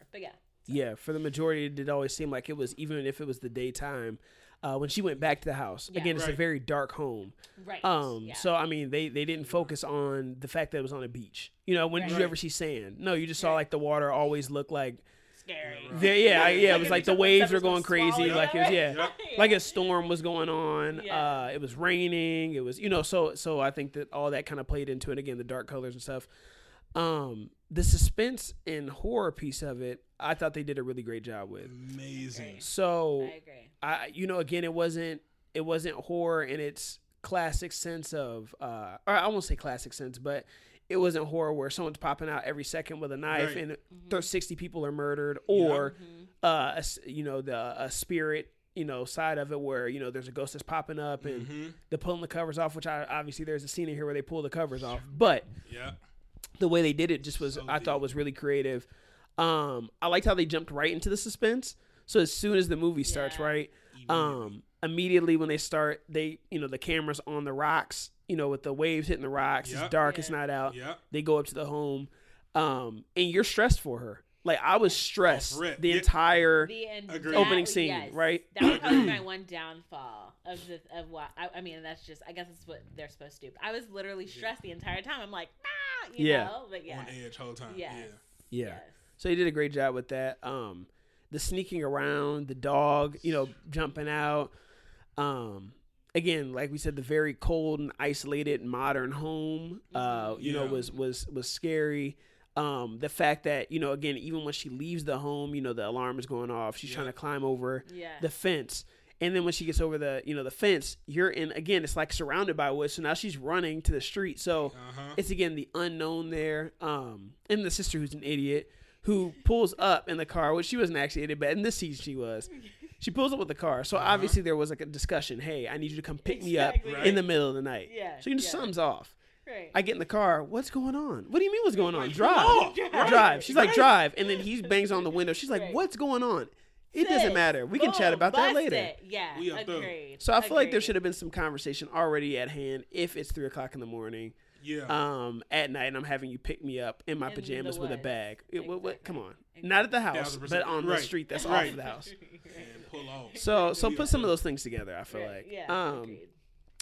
But yeah. Yeah, for the majority, it did always seem like it was, even if it was the daytime. Uh, when she went back to the house, Yeah. again, it's a very dark home. Right. Um, yeah. so I mean, they they didn't focus on the fact that it was on a beach. You know, when did you ever see sand? No, you just saw like the water always look like, scary. Right. yeah, yeah, I- yeah. It was like the waves were going crazy, you, like it was yeah, [LAUGHS] Yep. like a storm was going on. Yeah. Uh, it was raining. It was you know, so so I think that all that kind of played into it. Again, the dark colors and stuff. Um, the suspense and horror piece of it, I thought they did a really great job with. Amazing. So I agree. I you know again it wasn't it wasn't horror in its classic sense of uh or I won't say classic sense but it wasn't horror where someone's popping out every second with a knife Right. and Mm-hmm. th- 60 people are murdered or Mhm. uh a s you know the a spirit you know side of it where you know there's a ghost that's popping up and Mm-hmm. they're pulling the covers off which I obviously there's a scene in here where they pull the covers off but Yeah. the way they did it just was So I thought was really creative. Um, I liked how they jumped right into the suspense. So as soon as the movie starts, Yeah. right, um, immediately when they start, they you know the cameras on the rocks, you know, with the waves hitting the rocks. Yep. It's dark. It's not out. Yeah. They go up to the home, um, and you're stressed for her. Like I was stressed Off rip. the Yeah. entire. the en- Agreed. that- Opening scene, yes, right? That was probably [CLEARS THROAT] my one downfall of the of what I, I mean. That's just I guess that's what they're supposed to do. I was literally stressed the entire time. I'm like, ah, you Yeah. know, but yeah, On edge whole time. yes, Yeah. yes. So he did a great job with that. Um, the sneaking around, the dog, you know, jumping out. Um, again, like we said, the very cold and isolated modern home, uh, you know, was was was scary. Um, the fact that you know, again, even when she leaves the home, you know, the alarm is going off. She's Yeah. trying to climb over Yeah. the fence. And then when she gets over the, you know, the fence, you're in again. It's like surrounded by woods. So now she's running to the street. So Uh-huh. it's again the unknown there. Um, and the sister who's an idiot who pulls up in the car, which she wasn't actually in idiot, but in this scene she was. She pulls up with the car. So uh-huh. obviously there was like a discussion. Hey, I need you to come pick me up Exactly. in the middle of the night. Yeah, So you know yeah. something's off. Right. I get in the car. What's going on? What do you mean? What's going on? Drive, come on. drive. She's like drive, and then he bangs on the window. She's like, Right. "What's going on?" It doesn't matter. We can chat boom, about that later. it. Yeah, We up there. agreed. So I feel like there should have been some conversation already at hand if it's three o'clock in the morning, Yeah. um, at night, and I'm having you pick me up in my In pajamas with a woods. bag. It- what, what, come on, not at the house, but percent. on the street that's off of the house. [LAUGHS] and pull off. So, so put some of those things together. I feel Right, like, yeah, um, agreed.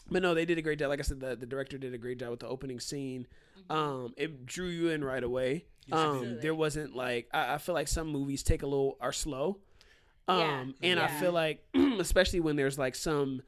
but no, they did a great job. Like I said, the, the director did a great job with the opening scene. Um, it drew you in right away. Yes, Um, there wasn't like I, I feel like some movies take a little are slow. Um, Yeah, and I feel like [CLEARS THROAT] especially when there's like some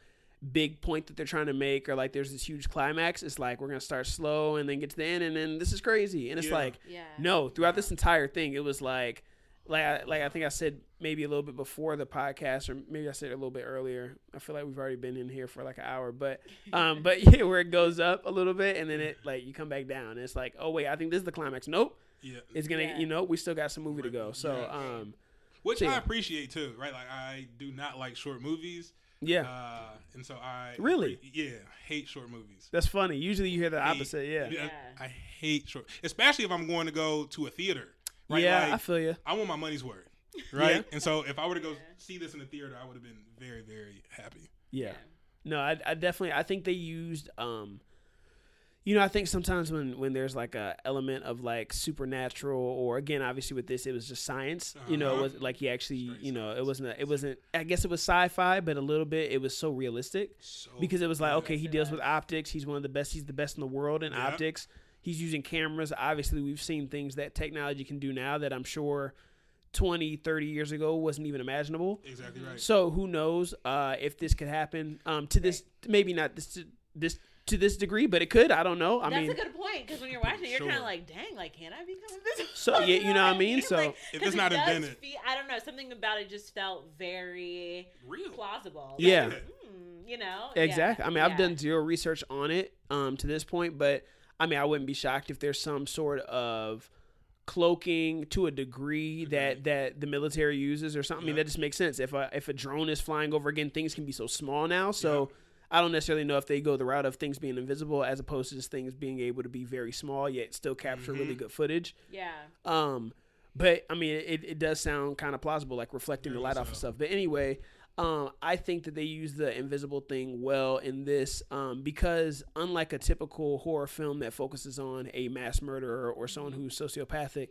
big point that they're trying to make or like there's this huge climax, it's like we're gonna start slow and then get to the end and then this is crazy. And it's Yeah. like Yeah. no, throughout this entire thing, it was like like I, like I think I said maybe a little bit before the podcast, or maybe I said it a little bit earlier. I feel like we've already been in here for like an hour, but [LAUGHS] um, but [LAUGHS] yeah, where it goes up a little bit and then it like you come back down. And it's like, oh wait, I think this is the climax. Nope, Yeah. it's gonna, Yeah. you know, we still got some movie to go. So Right. um, Which So, I appreciate too, right? Like I do not like short movies. Yeah, Uh, and so I Really? yeah hate short movies. that's funny. Usually you hear the Hate- opposite. Yeah, Yeah. I, I hate short, especially if I'm going to go to a theater. Right? yeah, Like, I feel you. I want my money's worth, right? Yeah. And so if I were to go see this in the theater, I would have been very, very happy. Yeah. No, I, I definitely I think they used um you know, I think sometimes when when there's like a element of like supernatural or again obviously with this it was just science. You know, it Uh-huh. was like he actually, Straight you know, it wasn't a, it wasn't I guess it was sci-fi but a little bit it was so realistic So because it was like okay, he deals with optics. He's one of the best. He's the best in the world in Yeah. optics. He's using cameras. Obviously, we've seen things that technology can do now that I'm sure 20, 30 years ago wasn't even imaginable. exactly right. So who knows uh, if this could happen um, to this? Maybe not this to this to this degree, but it could. I don't know. I mean, That's mean, a good point because when you're watching, it, you're kind of like, "Dang, like, can I become invisible?" So, yeah, you know what I [LAUGHS] mean? So, Like, If 'cause it's not does invented. Feel, I don't know. Something about it just felt very Real. plausible. Yeah. Like, hmm, you know. exactly. Yeah, I mean, I've done zero research on it um, to this point, but I mean, I wouldn't be shocked if there's some sort of cloaking to a degree that that the military uses or something. I mean, that just makes sense. If a if a drone is flying over again, things can be so small now. So. I don't necessarily know if they go the route of things being invisible as opposed to just things being able to be very small yet still capture really good footage. Yeah. Um, but I mean, it, it does sound kind of plausible, like reflecting the Very light off of stuff. But anyway, um, I think that they use the invisible thing well in this um, because unlike a typical horror film that focuses on a mass murderer or someone who's sociopathic,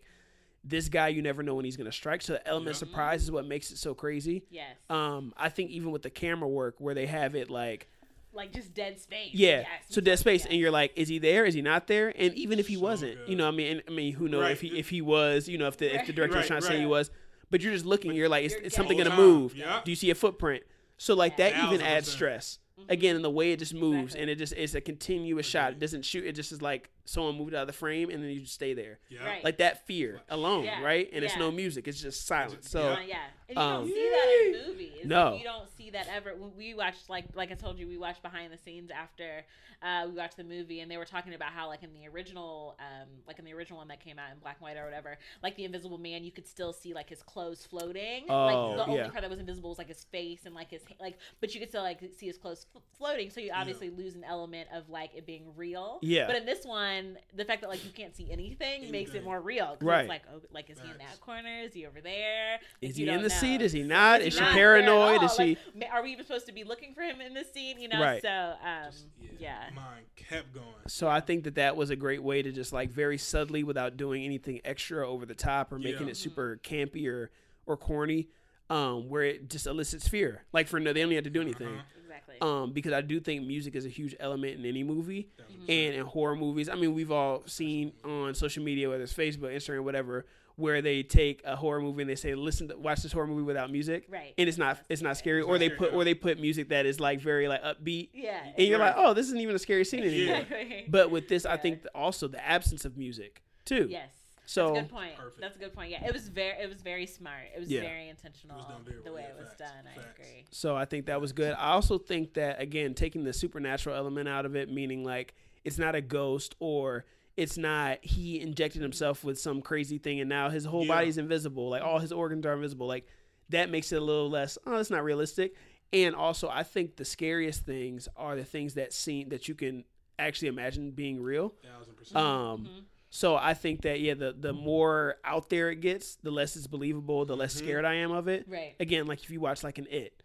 this guy you never know when he's going to strike. So the element of Yeah. surprise is what makes it so crazy. Yes. Um, I think even with the camera work where they have it like like just dead space. yeah. Yes. So dead space, and you're like, is he there? Is he not there? And even if he So wasn't, good. you know, I mean, and, I mean, who knows Right. if he if he was, you know, if the if the director was Right, trying to say he was, but you're just looking, you're like, is, You're is something gonna time, move? yeah. Do you see a footprint? So like that even Thousand adds percent. stress. Again, in the way it just moves, Mm-hmm. Exactly. and it just it's a continuous shot. It doesn't shoot. It just is like someone moved out of the frame, and then you just stay there. Yeah. Right. Like that fear alone, Yeah, right? And it's no music. It's just silence. So Uh, yeah, and you um, don't see that in movies. No. Like, you don't see that ever. We watched, like, like I told you, we watched behind the scenes after uh, we watched the movie, and they were talking about how, like, in the original, um, like in the original one that came out in black and white or whatever, like the Invisible Man, you could still see like his clothes floating. Oh, like the only yeah. part that was invisible was like his face and like his like, but you could still like see his clothes f- floating. So you obviously lose an element of like it being real. Yeah. But in this one, the fact that like you can't see anything, makes it more real. 'cause Right. It's like, oh, like is he in that corner? Is he over there? is Like, he in the know. seat? Is he not? Is Is he she not there paranoid? Is she? Like, are we even supposed to be looking for him in this scene? You know. Right. So um, Just, yeah. Mine kept going. So I think that that was a great way to just like very subtly, without doing anything extra over the top or making Yeah. it super campy or or corny, um, where it just elicits fear. Like for no, they don't have to do anything. Uh-huh. Exactly. Um, because I do think music is a huge element in any movie Thousand and in horror movies. I mean, we've all seen on social media, whether it's Facebook, Instagram, whatever, where they take a horror movie and they say, "Listen, to, watch this horror movie without music," Right. and it's not it's not scary, or not they scary, put no. or they put music that is like very like upbeat, yeah. and you're like, "Oh, this isn't even a scary scene [LAUGHS] anymore." Exactly. But with this, I think also the absence of music too. yes. So That's a good point. Perfect. That's a good point. Yeah, it was very, it was very smart. It was Yeah. very intentional. done very the way Yeah, it was facts. done. I agree. so I think that was good. I also think that again, taking the supernatural element out of it, meaning like it's not a ghost or it's not he injected himself with some crazy thing and now his whole Yeah. body's invisible, like all his organs are invisible. Like that makes it a little less. Oh, it's not realistic. And also, I think the scariest things are the things that seem that you can actually imagine being real. Thousand percent. Um, so I think that yeah, the the more out there it gets, the less it's believable, the less Mhm. scared I am of it. Right. Again, like if you watch like an It,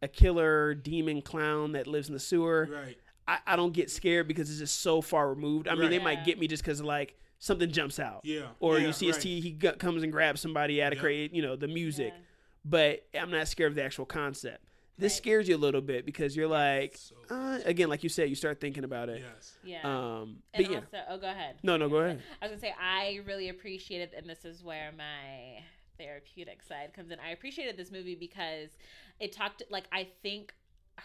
a killer demon clown that lives in the sewer, right. I, I don't get scared because it's just so far removed. I mean, Right. they might get me just because like something jumps out, Yeah. or yeah, you see his right. teeth, he g- comes and grabs somebody out of Yep. crate, you know, the music. Yeah. But I'm not scared of the actual concept. This Right. scares you a little bit because you're like, So uh, again, like you said, you start thinking about it. Yes. Yeah. Um, and but yeah, also, oh, go ahead. no, no, go ahead. I was gonna say I really appreciated, and this is where my therapeutic side comes in. I appreciated this movie because it talked like I think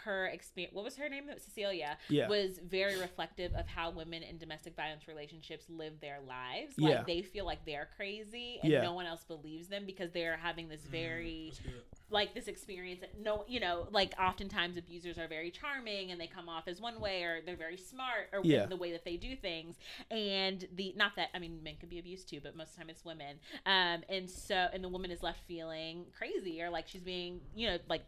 her experience. What was her name? Cecilia. Yeah. Was very reflective of how women in domestic violence relationships live their lives. Like Yeah. they feel like they're crazy and Yeah. no one else believes them because they're having this very That's good. like this experience that no you know like oftentimes abusers are very charming and they come off as one way or they're very smart or Yeah. the way that they do things and the not that i mean men can be abused too but most of the time it's women um and so and the woman is left feeling crazy or like she's being you know like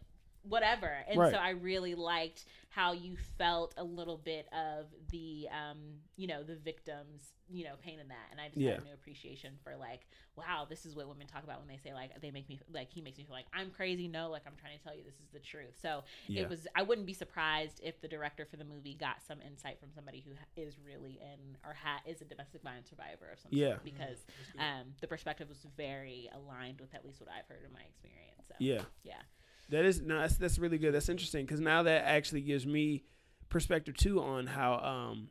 whatever and Right. so i really liked how you felt a little bit of the um you know the victims you know pain in that and i just Yeah. had a new appreciation for like wow this is what women talk about when they say like they make me like he makes me feel like i'm crazy no like i'm trying to tell you this is the truth so Yeah. it was i wouldn't be surprised if the director for the movie got some insight from somebody who is really in or ha- is a domestic violence survivor of some Yeah. sort because um the perspective was very aligned with at least what i've heard in my experience so Yeah. yeah That is no, that's that's really good. That's interesting because now that actually gives me perspective too on how um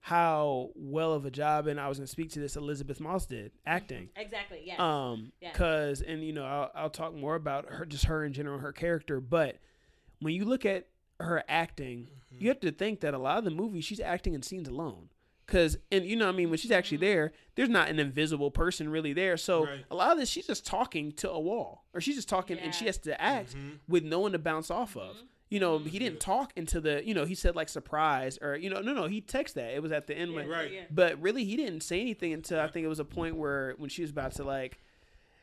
how well of a job and I was gonna speak to this Elisabeth Moss did acting. exactly yes Um, Yes. cause and you know I'll, I'll talk more about her, just her in general, her character. But when you look at her acting, you have to think that a lot of the movie she's acting in scenes alone. Cause and you know what I mean when she's actually there, there's not an invisible person really there. So Right. a lot of this she's just talking to a wall, or she's just talking and she has to act Mm-hmm. with no one to bounce off of. You know, he didn't talk into the, you know, he said like surprise or, you know, no, no, he texted that. It was at the end when, Right. yeah. but really he didn't say anything until I think it was a point where when she was about to like,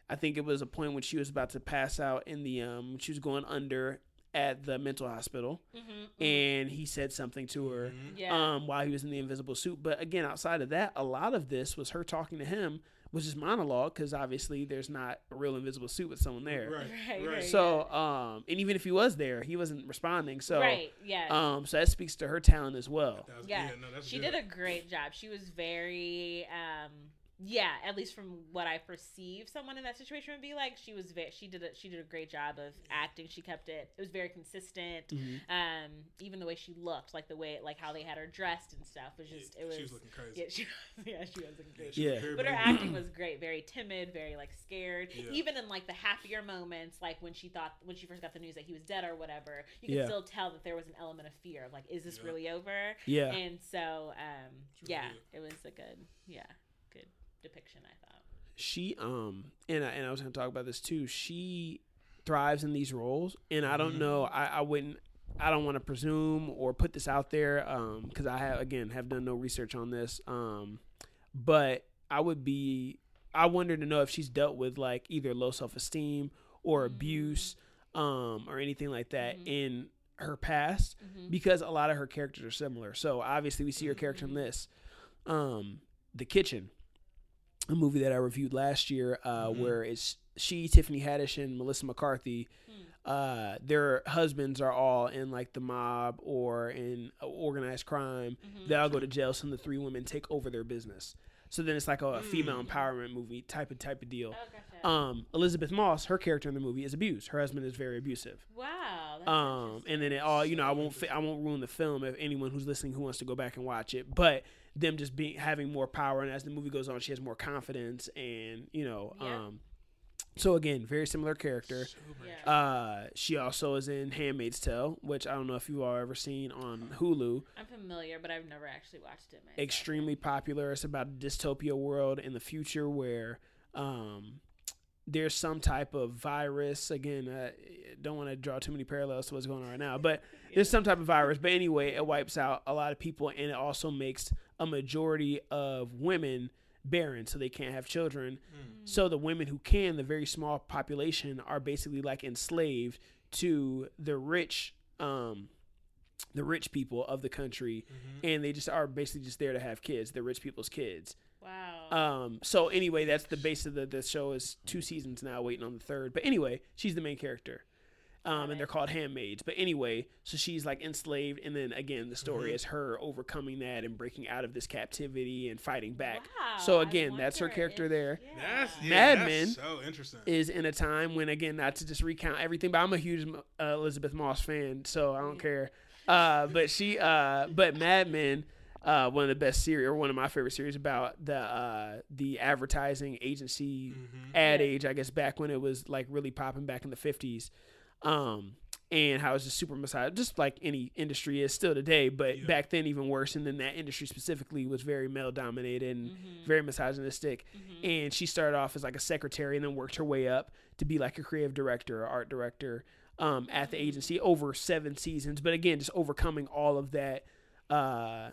I think it was a point when she was about to pass out in the, um, she was going under at the mental hospital Mhm, and he said something to her Mm-hmm. yeah um, while he was in the invisible suit. But again, outside of that, a lot of this was her talking to him, was just monologue because obviously there's not a real invisible suit with someone there. Right. Right, [LAUGHS] Right. right. So, um, and even if he was there, he wasn't responding. So, right yeah um, so that speaks to her talent as well. That was- yeah, no, that's she good. did a great job. She was very, um, yeah, at least from what I perceive, someone in that situation would be like. She was very, she did a, she did a great job of acting. She kept it. It was very consistent. Mhm. Um, even the way she looked, like the way, like how they had her dressed and stuff, was just it was. she was looking crazy. Yeah, [LAUGHS] she was. Yeah, she was looking she was Yeah. But her acting was great, very timid, very like scared. Yeah. Even in like the happier moments, like when she thought when she first got the news that he was dead or whatever, you could Yeah. still tell that there was an element of fear of like, is this Yeah. really over? Yeah. And so, um, yeah, it was a good, yeah, depiction. I thought. she um and I, and I was going to talk about this too. She thrives in these roles, and I don't Mhm. know. I, I wouldn't. I don't want to presume or put this out there um because I have again have done no research on this. Um, but I would be. I wonder to know if she's dealt with like either low self esteem or abuse, um, or anything like that Mhm. in her past Mhm. because a lot of her characters are similar. So obviously we see her character in this. Um, The Kitchen, a movie that I reviewed last year, uh, Mhm. where it's she, Tiffany Haddish, and Melissa McCarthy. Hmm. Uh, their husbands are all in like the mob or in organized crime. Mhm. They all go to jail. So the three women take over their business. So then it's like a, female Mm. empowerment movie type of type of deal. Oh. Um, Elisabeth Moss, her character in the movie is abused. Her husband is very abusive. wow. Um, and then it all, you know, I won't, fi- I won't ruin the film if anyone who's listening who wants to go back and watch it. But them just being having more power, and as the movie goes on, she has more confidence, and you know, Yeah. um, so again, very similar character. Yeah. Uh, she also is in *Handmaid's Tale*, which I don't know if you all ever seen on Hulu. I'm familiar, but I've never actually watched it myself. Extremely popular. It's about a dystopia world in the future where um, there's some type of virus. Again, uh, don't want to draw too many parallels to what's going on right now, but [LAUGHS] there's some type of virus. But anyway, it wipes out a lot of people, and it also makes a majority of women barren, so they can't have children. So the women who can, the very small population, are basically like enslaved to the rich, um, the rich people of the country, and they just are basically just there to have kids. The rich people's kids. Wow. Um, so anyway, that's the base of the the show is two seasons now, waiting on the third. But anyway, she's the main character. Um, and they're called handmaids. But anyway, so she's like enslaved, and then again, the story is her overcoming that and breaking out of this captivity and fighting back. Wow, So again, that's her character if- there. yeah. That's yeah, Mad that's Men So interesting. Is in a time when, again, not to just recount everything, but I'm a huge uh, Elisabeth Moss fan, so I don't care. Uh, but she, uh, but Mad Men, uh, one of the best series, or one of my favorite series about the uh, the advertising agency Mhm. ad Yeah. age, I guess back when it was like really popping back in the fifties. Um, and how it's just super misogynist, just like any industry is still today. But Yeah. back then, even worse. And then that industry specifically was very male dominated and Mm-hmm. very misogynistic. And she started off as like a secretary and then worked her way up to be like a creative director or art director um, at the agency over seven seasons. But again, just overcoming all of that. Uh,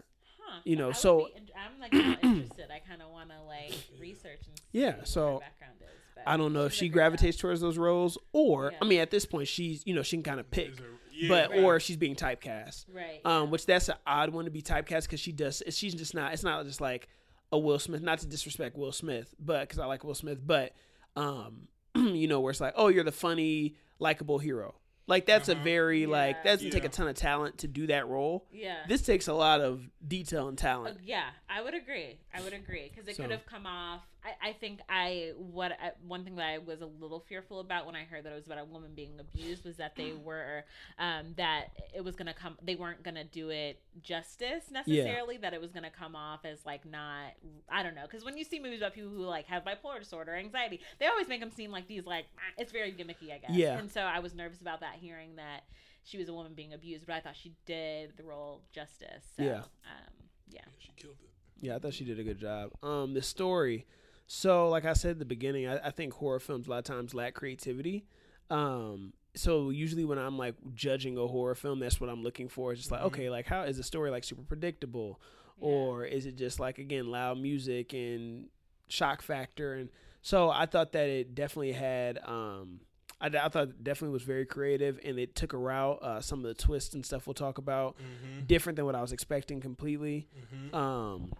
Huh. You know, so- be I'm like interested. I kind of want to like research and see Yeah, so her background is. but I don't know if she gravitates towards those roles or, Yeah. I mean, at this point, she's, you know, she can kind of pick. Is yeah, but right. or she's being typecast. Right. Um, which that's an odd one to be typecast because she does. She's just not. It's not just like a Will Smith. Not to disrespect Will Smith, but because I like Will Smith, but um, [CLEARS THROAT] you know, where it's like, oh, you're the funny, likable hero. Like that's a Uh-huh. very like that doesn't take a ton of talent to do that role. yeah. This takes a lot of detail and Uh, talent. yeah, I would agree. I would agree because it So- could have come off. I, I think I what I, one thing that I was a little fearful about when I heard that it was about a woman being abused was that they [CLEARS THROAT] were um, that it was gonna come. They weren't gonna do it justice necessarily. That it was gonna come off as like not. I don't know because when you see movies about people who like have bipolar disorder, anxiety, they always make them seem like these like ah, it's very gimmicky. I guess. Yeah. And so I was nervous about that hearing that she was a woman being abused, but I thought she did the role justice. So, Yeah. Um, yeah. she killed it. Yeah, I thought she did a good job. Um, the story. So, like I said at the beginning, I, I think horror films a lot of times lack creativity. Um, so usually when I'm like judging a horror film, that's what I'm looking for. It's just like, Mhm. okay, like how is the story like super predictable, Yeah. or is it just like again loud music and shock factor? And so I thought that it definitely had. Um, I, I thought it definitely was very creative, and it took a route. Uh, some of the twists and stuff we'll talk about Mm-hmm. different than what I was expecting completely Mm-hmm. um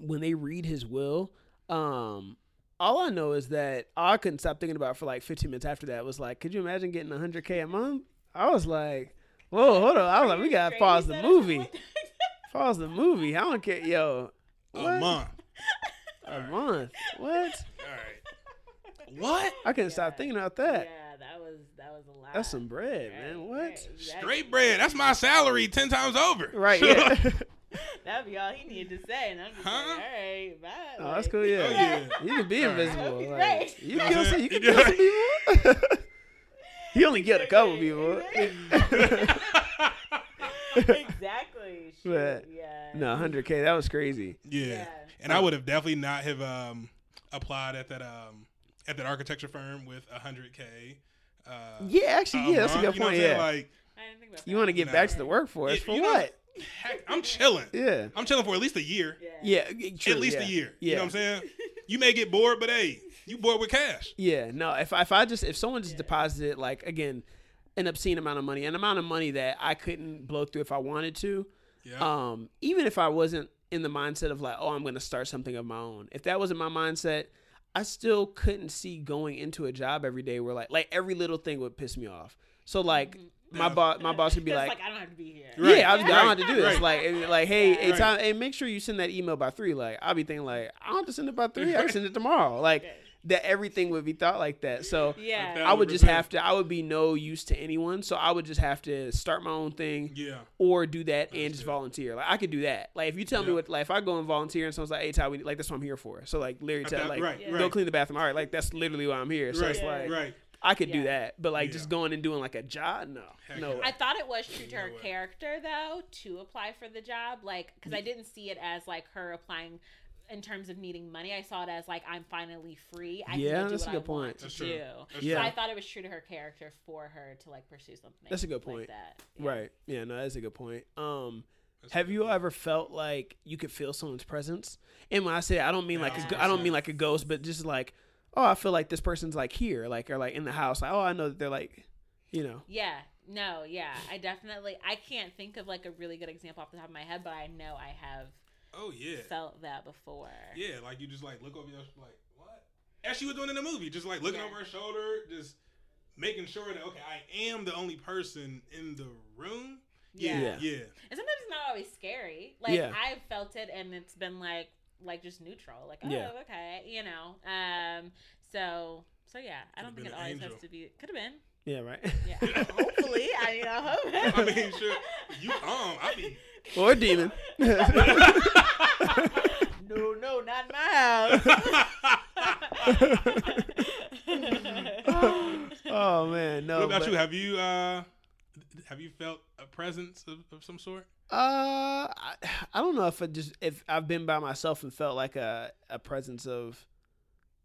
when they read his will um all I know is that all I couldn't stop thinking about for like 15 minutes after that was like, could you imagine getting 100k a month? I was like, whoa, hold on. I was like, we gotta pause the movie. Pause the movie. I don't care, yo. A month. [LAUGHS] A month. What? All right. What? I couldn't stop thinking about that. yeah, that. that was that was a lot. That's some bread, Right, man. What? right, exactly. Straight bread. That's my salary ten times over. Right. [LAUGHS] Yeah. [LAUGHS] [LAUGHS] That'd be all he needed to say, and I'm just Huh? like, all right, bye. oh, that's cool. Yeah. Oh, yeah. You can be invisible. Right. Like, you Know kill what some. You can [LAUGHS] kill some people. [LAUGHS] he only killed a couple people. exactly. Shoot, But, yeah. No, 100k. That was crazy. Yeah. Yeah. And I would have definitely not have um, applied at that um, at that architecture firm with hundred k. Uh, Yeah, actually, yeah, that's a good month, you know what point. I'm saying? Yeah, Like, you I didn't think about want to get Nah. back to the workforce Yeah, for you know- what? Heck, I'm chilling. Yeah, I'm chilling for at least a year. Yeah. yeah, true, at least yeah. a year. Yeah, You know what I'm saying? You may get bored, but hey, you bored with cash. Yeah, no. If I, if I just if someone just deposited like again an obscene amount of money, an amount of money that I couldn't blow through if I wanted to, Yeah. um, even if I wasn't in the mindset of like, oh, I'm going to start something of my own. If that wasn't my mindset, I still couldn't see going into a job every day where like like every little thing would piss me off. So like my boss, my boss would be [LAUGHS] That's like, I don't have to be here. Right. yeah, I, was, I don't have to do this. Right. Like, like, hey, hey, time, hey, make sure you send that email by three. Like, I'll be thinking, like, I don't have to send it by three. I can send it tomorrow. Like, that everything would be thought like that. So, Yeah. I would just have to. I would be no use to anyone. So I would just have to start my own thing, yeah. or do that and just Understood. volunteer. Like, I could do that. Like, if you tell me Yeah. what, like, if I go and volunteer and someone's like, hey, Ty, we, like, that's what I'm here for. So, like, literally, tell, like, right, Yeah. go clean the bathroom. All right, like, that's literally why I'm here. So right, it's like, right. I could do that. But like, Yeah. just going and doing like a job, no, Heck no. yeah. I thought it was true to her No way. character though to apply for the job, like because I didn't see it as like her applying in terms of needing money. I saw it as like I'm finally free. I Yeah, can go do that's a good I point. to That's do. true. That's Yeah. So I thought it was true to her character for her to like pursue something. That's a good like point. that. Yeah. Right. Yeah, no, that's a good point. Um have you ever felt like you could feel someone's presence? And when I say I don't mean like a, I don't mean like a ghost, but just like oh, I feel like this person's like here, like or like in the house. Like, oh, I know that they're like, you know. Yeah. No. Yeah. I definitely. I can't think of like a really good example off the top of my head, but I know I have Oh yeah. felt that before. Yeah, like you just like look over your like what? As she was doing in the movie, just like looking Yeah. over her shoulder, just making sure that okay, I am the only person in the room. Yeah. Yeah. Yeah. And sometimes it's not always scary. Like Yeah. I've felt it and it's been like like just neutral. Like, oh Yeah. okay, you know. Um so so yeah, I don't think it been an always has to be could have been. Yeah, right. Yeah. Hopefully. I mean I hope [LAUGHS] I mean, sure. You um, I be. [LAUGHS] or a demon. [LAUGHS] No, no, not in my house. oh man, no. what about but- you? Have you uh Have you felt a presence of, of some sort? Uh, I, [SIGHS] I don't know if I just if I've been by myself and felt like a a presence of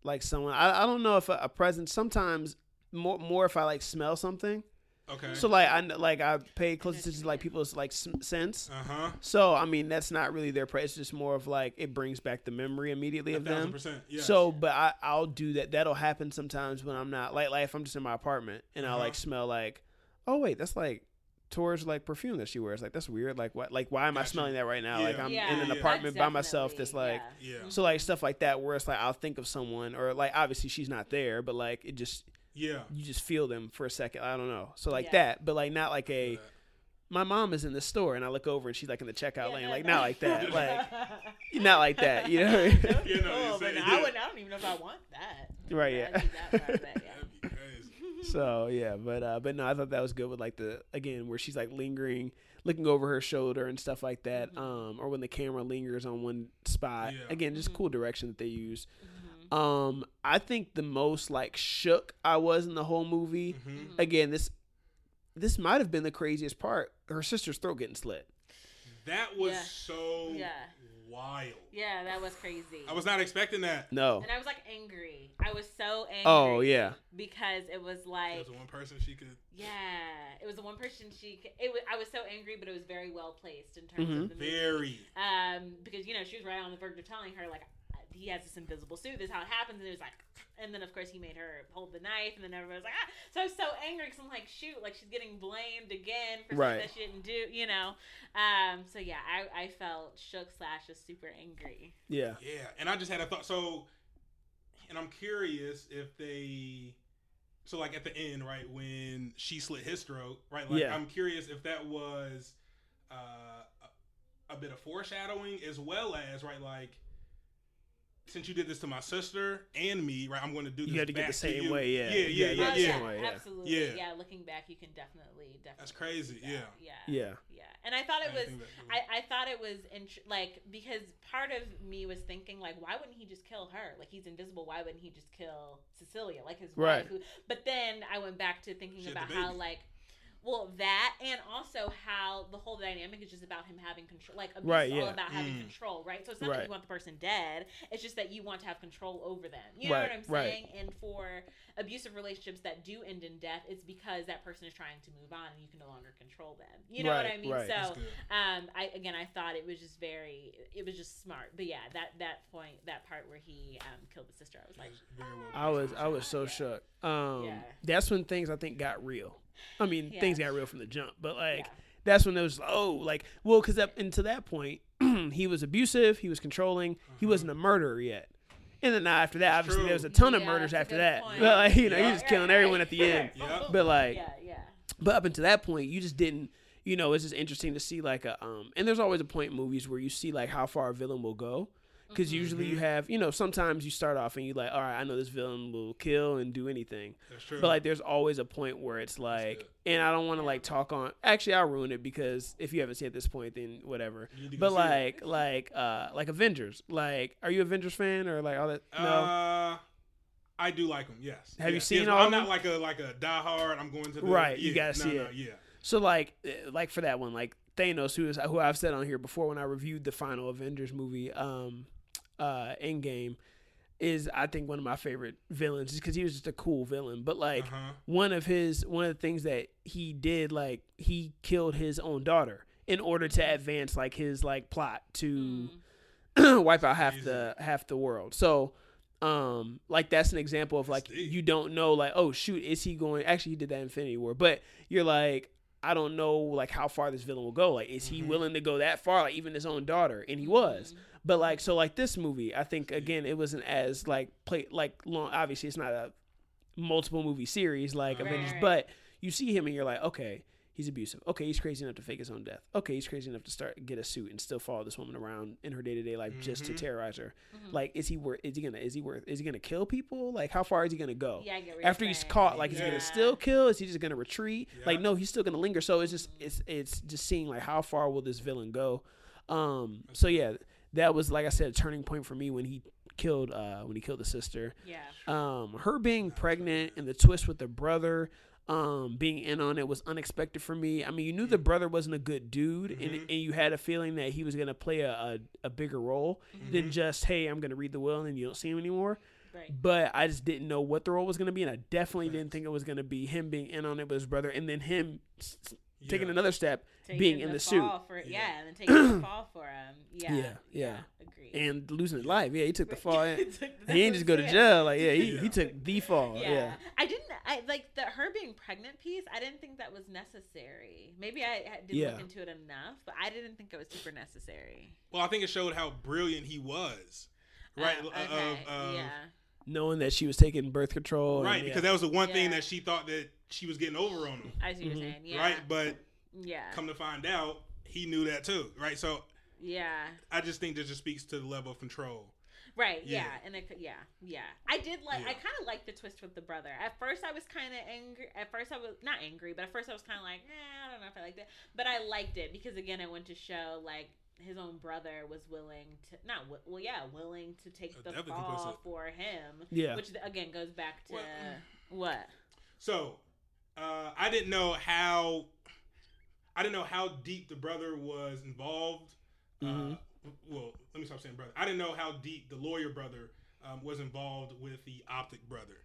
like someone. I I don't know if a, a presence. Sometimes more more if I like smell something. Okay. So like I like I pay close attention to like people's like sense. uh huh. So I mean that's not really their presence. It's just more of like it brings back the memory immediately of them. percent. Yeah. So, but I I'll do that. That'll happen sometimes when I'm not like like if I'm just in my apartment and I Uh-huh. like smell like, oh wait, that's like Tor's like perfume that she wears. Like that's weird. Like what? Like why am I smelling that right now? Like I'm Yeah, in an apartment that's by myself. That's like yeah. yeah. so like stuff like that where it's like I'll think of someone or like obviously she's not there, but like it just Yeah. you just feel them for a second. I don't know. So like Yeah. that, but like not like a. My mom is in the store and I look over and she's like in the checkout lane, like not like that, [LAUGHS] like not like that, you know? [LAUGHS] You know, Oh, you but say- I yeah. would. I don't even know if I want that. Right, yeah. So yeah, but uh, but no, I thought that was good with like the again where she's like lingering, looking over her shoulder and stuff like that. Um, or when the camera lingers on one spot. Yeah. Again, just cool direction that they use. Mm-hmm. Um, I think the most like shook I was in the whole movie. Again, this this might have been the craziest part. Her sister's throat getting slit. That was Yeah. so Yeah. Wild. Yeah, that was crazy. I was not expecting that. No. and I was like angry. I was so angry. Oh, yeah. because it was There like was the one person she could. yeah, it was the one person she. c- It was, I was so angry, but it was very well placed in terms Mhm. of the movie. Very. Um, because you know she was right on the verge of telling her like he has this invisible suit. This is how it happens, and it was like, and then of course he made her hold the knife, and then everybody was like, ah. So I was so angry because I'm like, shoot, like she's getting blamed again for Right. something that she didn't do, you know. Um, so yeah, I, I felt shook slash just super angry. Yeah. Yeah, and I just had a thought. So, and I'm curious if they. So like at the end, right when she slit his throat, right? Like Yeah. I'm curious if that was uh, a, a bit of foreshadowing as well as right like. Since you did this to my sister and me, right? I'm going to do this. You have to get back the same you. way, yeah. yeah, yeah, Yeah, yeah, oh, yeah. yeah, way, yeah. absolutely. Yeah. Yeah. looking back, you can definitely, definitely. That's crazy, that. yeah. yeah, Yeah. yeah. And I thought it I was. didn't think that- I, I thought it was int- like because part of me was thinking like why wouldn't he just kill her like he's invisible why wouldn't he just kill Cecilia like his Right. wife who, but then I went back to thinking She about how like well that and also how the whole dynamic is just about him having control like abuse Right, is all yeah. about having Mm. control right so it's not that you want the person dead it's just that you want to have control over them you know Right, what I'm right. saying and for abusive relationships that do end in death it's because that person is trying to move on and you can no longer control them you know what I mean right. so um i again i thought it was just very it was just smart but yeah that that point that part where he um killed the sister i was like Very well I was. I was so shook. Um, Yeah. that's when things I think got real. I mean, Yeah. things got real from the jump, but like Yeah. that's when it was oh, like well, because up until that point, [CLEARS THROAT] he was abusive, he was controlling, he wasn't a murderer yet. And then now after that, obviously True. there was a ton of Yeah, murders after that. point. But like you know, he Yeah. was killing everyone at the end. [LAUGHS] Yeah. But like, yeah yeah but up until that point, you just didn't. You know, it's just interesting to see like a um. And there's always a point in movies where you see like how far a villain will go. Because usually you have, you know, sometimes you start off and you like, all right, I know this villain will kill and do anything. That's true. But like, there's always a point where it's like, and I don't want to like talk on. Actually, I'll ruin it because if you haven't seen it at this point, then whatever. You need to go But see it. like, like, uh, like Avengers. Like, are you Avengers fan or like all that? No. Uh, I do like them. Yes. Have you seen yes, all I'm not like a like a diehard. I'm going to the Right, you yeah, gotta see no, it. Yeah. So like, uh, like for that one, like Thanos, who is who I've said on here before when I reviewed the final Avengers movie, um, uh, Endgame, is I think one of my favorite villains, because he was just a cool villain. But like Uh-huh. one of his one of the things that he did, like he killed his own daughter in order to advance like his like plot to [CLEARS THROAT] wipe out half the half the world. So um like that's an example of like deep. you don't know like oh shoot is he going actually he did that Infinity War but you're like I don't know like how far this villain will go like is he Mhm. willing to go that far like even his own daughter and he was but like so like this movie I think again it wasn't as like play like long obviously it's not a multiple movie series like Right. Avengers Right. but you see him and you're like okay he's abusive okay he's crazy enough to fake his own death okay he's crazy enough to start get a suit and still follow this woman around in her day-to-day life just to Mhm. terrorize her Mhm. like is he worth is he gonna is he worth is he gonna kill people like how far is he gonna go yeah I get what you're after he's saying. caught like is he gonna still kill is he just gonna retreat Yeah. like no he's still gonna linger so it's just it's it's just seeing like how far will this villain go um so yeah that was like i said a turning point for me when he killed uh when he killed the sister yeah um her being pregnant and the twist with the brother um, being in on it was unexpected for me. I mean, you knew the brother wasn't a good dude, and, Mhm. and you had a feeling that he was going to play a, a, a bigger role than Mhm. just, hey, I'm going to read the will, and then you don't see him anymore. Right. But I just didn't know what the role was going to be, and I definitely didn't think it was going to be him being in on it with his brother, and then him s- s- taking another step, Taking being in the suit. For, yeah. Yeah. and then taking the [CLEARS THROAT] fall for him. Yeah. Yeah, yeah. Agreed. and losing his life. Yeah, he took the [LAUGHS] fall. He and- took- He ain't just go to [LAUGHS] jail. Like, yeah, he, Yeah. he took the fall. Yeah. Yeah. I didn't. I like the her being pregnant piece. I didn't think that was necessary. Maybe I didn't Yeah. look into it enough, but I didn't think it was super necessary. Well, I think it showed how brilliant he was. Right. Uh, uh, okay. of- of- yeah. Knowing that she was taking birth control. Right, and, because that was the one thing that she thought that she was getting over on him. I see what Mhm. you're saying. Yeah. Right, but Yeah. come to find out, he knew that too. Right, so yeah. I just think that just speaks to the level of control. Right. Yeah. Yeah. And it, could- yeah. Yeah. I did like. I kind of liked the twist with the brother. At first, I was kind of angry. At first, I was not angry, but at first, I was kind of like, eh, I don't know if I liked it. But I liked it because again, it went to show like his own brother was willing to not well, yeah, willing to take Uh, the definitely fall for him. Yeah. Which again goes back to Well, what? So uh, I didn't know how I didn't know how deep the brother was involved. Mhm. Uh, well, let me stop saying brother. I didn't know how deep the lawyer brother um, was involved with the optic brother.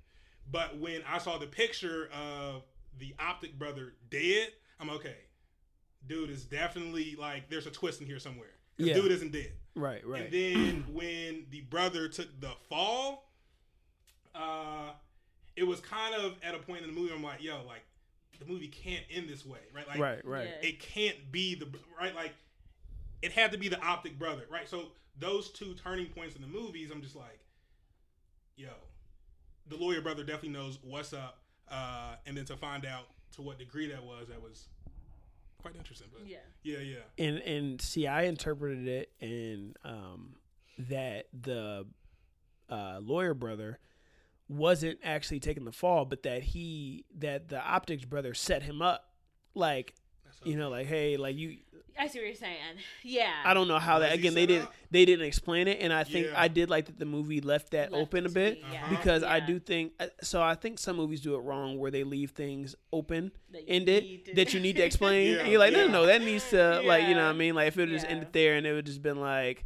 But when I saw the picture of the optic brother dead, I'm okay. Dude is definitely like there's a twist in here somewhere. Yeah. Dude isn't dead. Right, right. And then when the brother took the fall, uh, it was kind of at a point in the movie. I'm like, yo, like the movie can't end this way, right? Like, right, right. Yeah. it can't be the right. Like, it had to be the optic brother, right? So those two turning points in the movies, I'm just like, yo, the lawyer brother definitely knows what's up. Uh, and then to find out to what degree that was, that was quite interesting. But Yeah. yeah, yeah, And and see, I interpreted it in um that the uh, lawyer brother wasn't actually taking the fall, but that he that the optics brother set him up, like you know, like hey, like you. I see what you're saying. Yeah. I don't know how that again. They didn't they didn't explain it, and I think Yeah. I did like that the movie left that Left open a bit. be, yeah. Because I do think uh, so. I think some movies do it wrong where they leave things open That you ended to- that you need to [LAUGHS] explain. Yeah, and you're like, no, yeah. no, no, that needs to like you know what I mean. Like if it would just ended there and it would just been like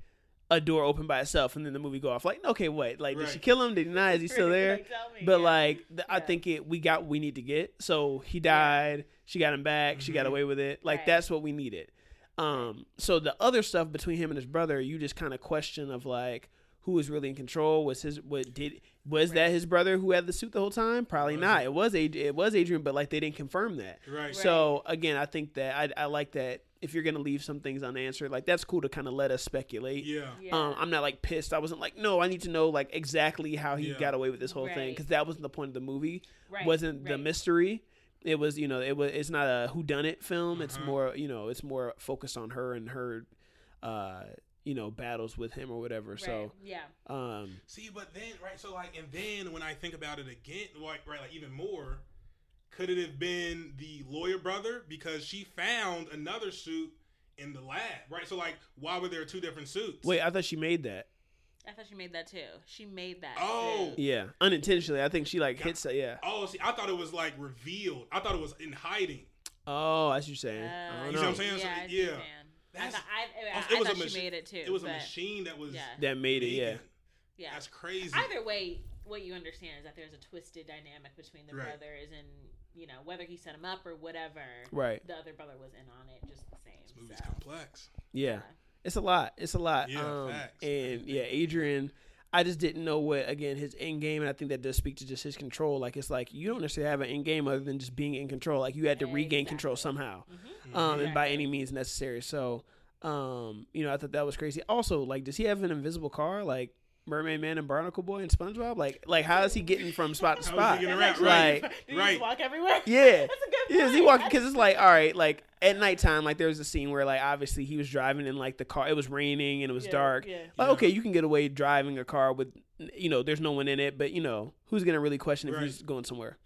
a door open by itself and then the movie go off. Like okay, wait, like did she kill him? Did he not? Is he still [LAUGHS] there? Like, But yeah. like th- I think it we got what we need to get. So he died. She got him back. She got Mhm. away with it. Like Right. that's what we needed. Um. So the other stuff between him and his brother, you just kind of question of like who was really in control. Was his what did was that his brother who had the suit the whole time? Probably Was not. it? It was Ad- it was Adrian, but like they didn't confirm that. right. So again, I think that I I like that if you're gonna leave some things unanswered, like that's cool to kind of let us speculate. Yeah. Yeah. Um, I'm not like pissed. I wasn't like, no, I need to know like exactly how he Yeah. got away with this whole thing because that wasn't the point of the movie. right, wasn't the mystery. It was, you know, it was. It's not a who done it film. It's Uh-huh. more, you know, it's more focused on her and her, uh, you know, battles with him or whatever. Right. So, yeah, um, See, but then right, so like, and then when I think about it again, like right, like even more, could it have been the lawyer brother because she found another suit in the lab, right? So like, why were there two different suits? wait, I thought she made that. I thought she made that too. She made that. Oh. too. Yeah, unintentionally. I think she like hits that. Yeah. Oh, see, I thought it was like revealed. I thought it was in hiding. Oh, that's what you're saying. Uh, I don't You see what I'm know. saying? So, Yeah, I see yeah. I That's- thought, I, I, I it was a thought she machi- made it too. It was a machine that was Yeah. That made it. Yeah. Yeah. That's crazy. Either way, what you understand is that there's a twisted dynamic between the Right. brothers, and you know whether he set him up or whatever. Right. The other brother was in on it, just the same. This movie's so, complex. Yeah. It's a lot. It's a lot. Yeah, um, facts. And yeah, Adrian, I just didn't know what again his end game, and I think that does speak to just his control. Like it's like you don't necessarily have an end game other than just being in control. Like you had to regain control Exactly. somehow, Mhm. um, and by any means necessary. So, um, you know, I thought that was crazy. Also, like, does he have an invisible car like Mermaid Man and Barnacle Boy and SpongeBob? Like, like how is he getting from spot to [LAUGHS] How is he spot? getting That's around? Right. Did he right. walk everywhere? Yeah. [LAUGHS] That's a good Yeah, is he walking? Because it's like, all right, like at nighttime, like there was a scene where like obviously he was driving in like the car. It was raining and it was Yeah, dark. yeah. Like, Yeah. okay, you can get away driving a car with, you know, there's no one in it, but you know, who's gonna really question if Right. he's going somewhere?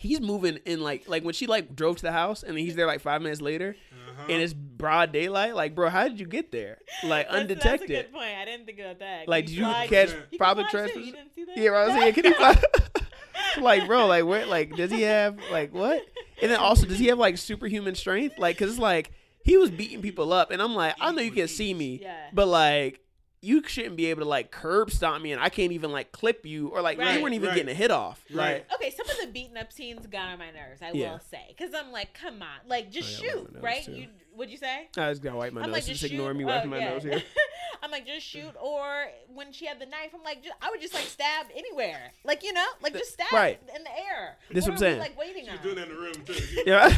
He's moving in like like when she like drove to the house and then he's there like five minutes later Uh-huh. and it's broad daylight. Like, bro, how did you get there? Like That's- undetected. That's a good point. I didn't think about that. like, did you fly- catch You You can public fly? You didn't see that? Yeah, right. I was saying, can you fly? [LAUGHS] [LAUGHS] like, bro, like, where, like, does he have like what? And then also, does he have like superhuman strength? Like, cause it's like he was beating people up, and I'm like, I know you can see me, Yeah. but like. You shouldn't be able to like curb stomp me, and I can't even like clip you, or like you weren't even right. getting a hit off. Right. Like, Okay, some of the beaten up scenes got on my nerves. I Yeah. will say, because I'm like, come on, like just Oh, yeah, I wipe shoot, right? too. You would you say? I just gotta wipe my I'm nose. like, just, just ignore shoot. me Oh, wiping my yeah. nose here. [LAUGHS] I'm like, just shoot, or when she had the knife, I'm like, just, I would just like stab anywhere, like you know, like just stab Right. in the air. This what what I'm are we, saying. like waiting She's on. doing that in the room too. [LAUGHS] Yeah. [LAUGHS]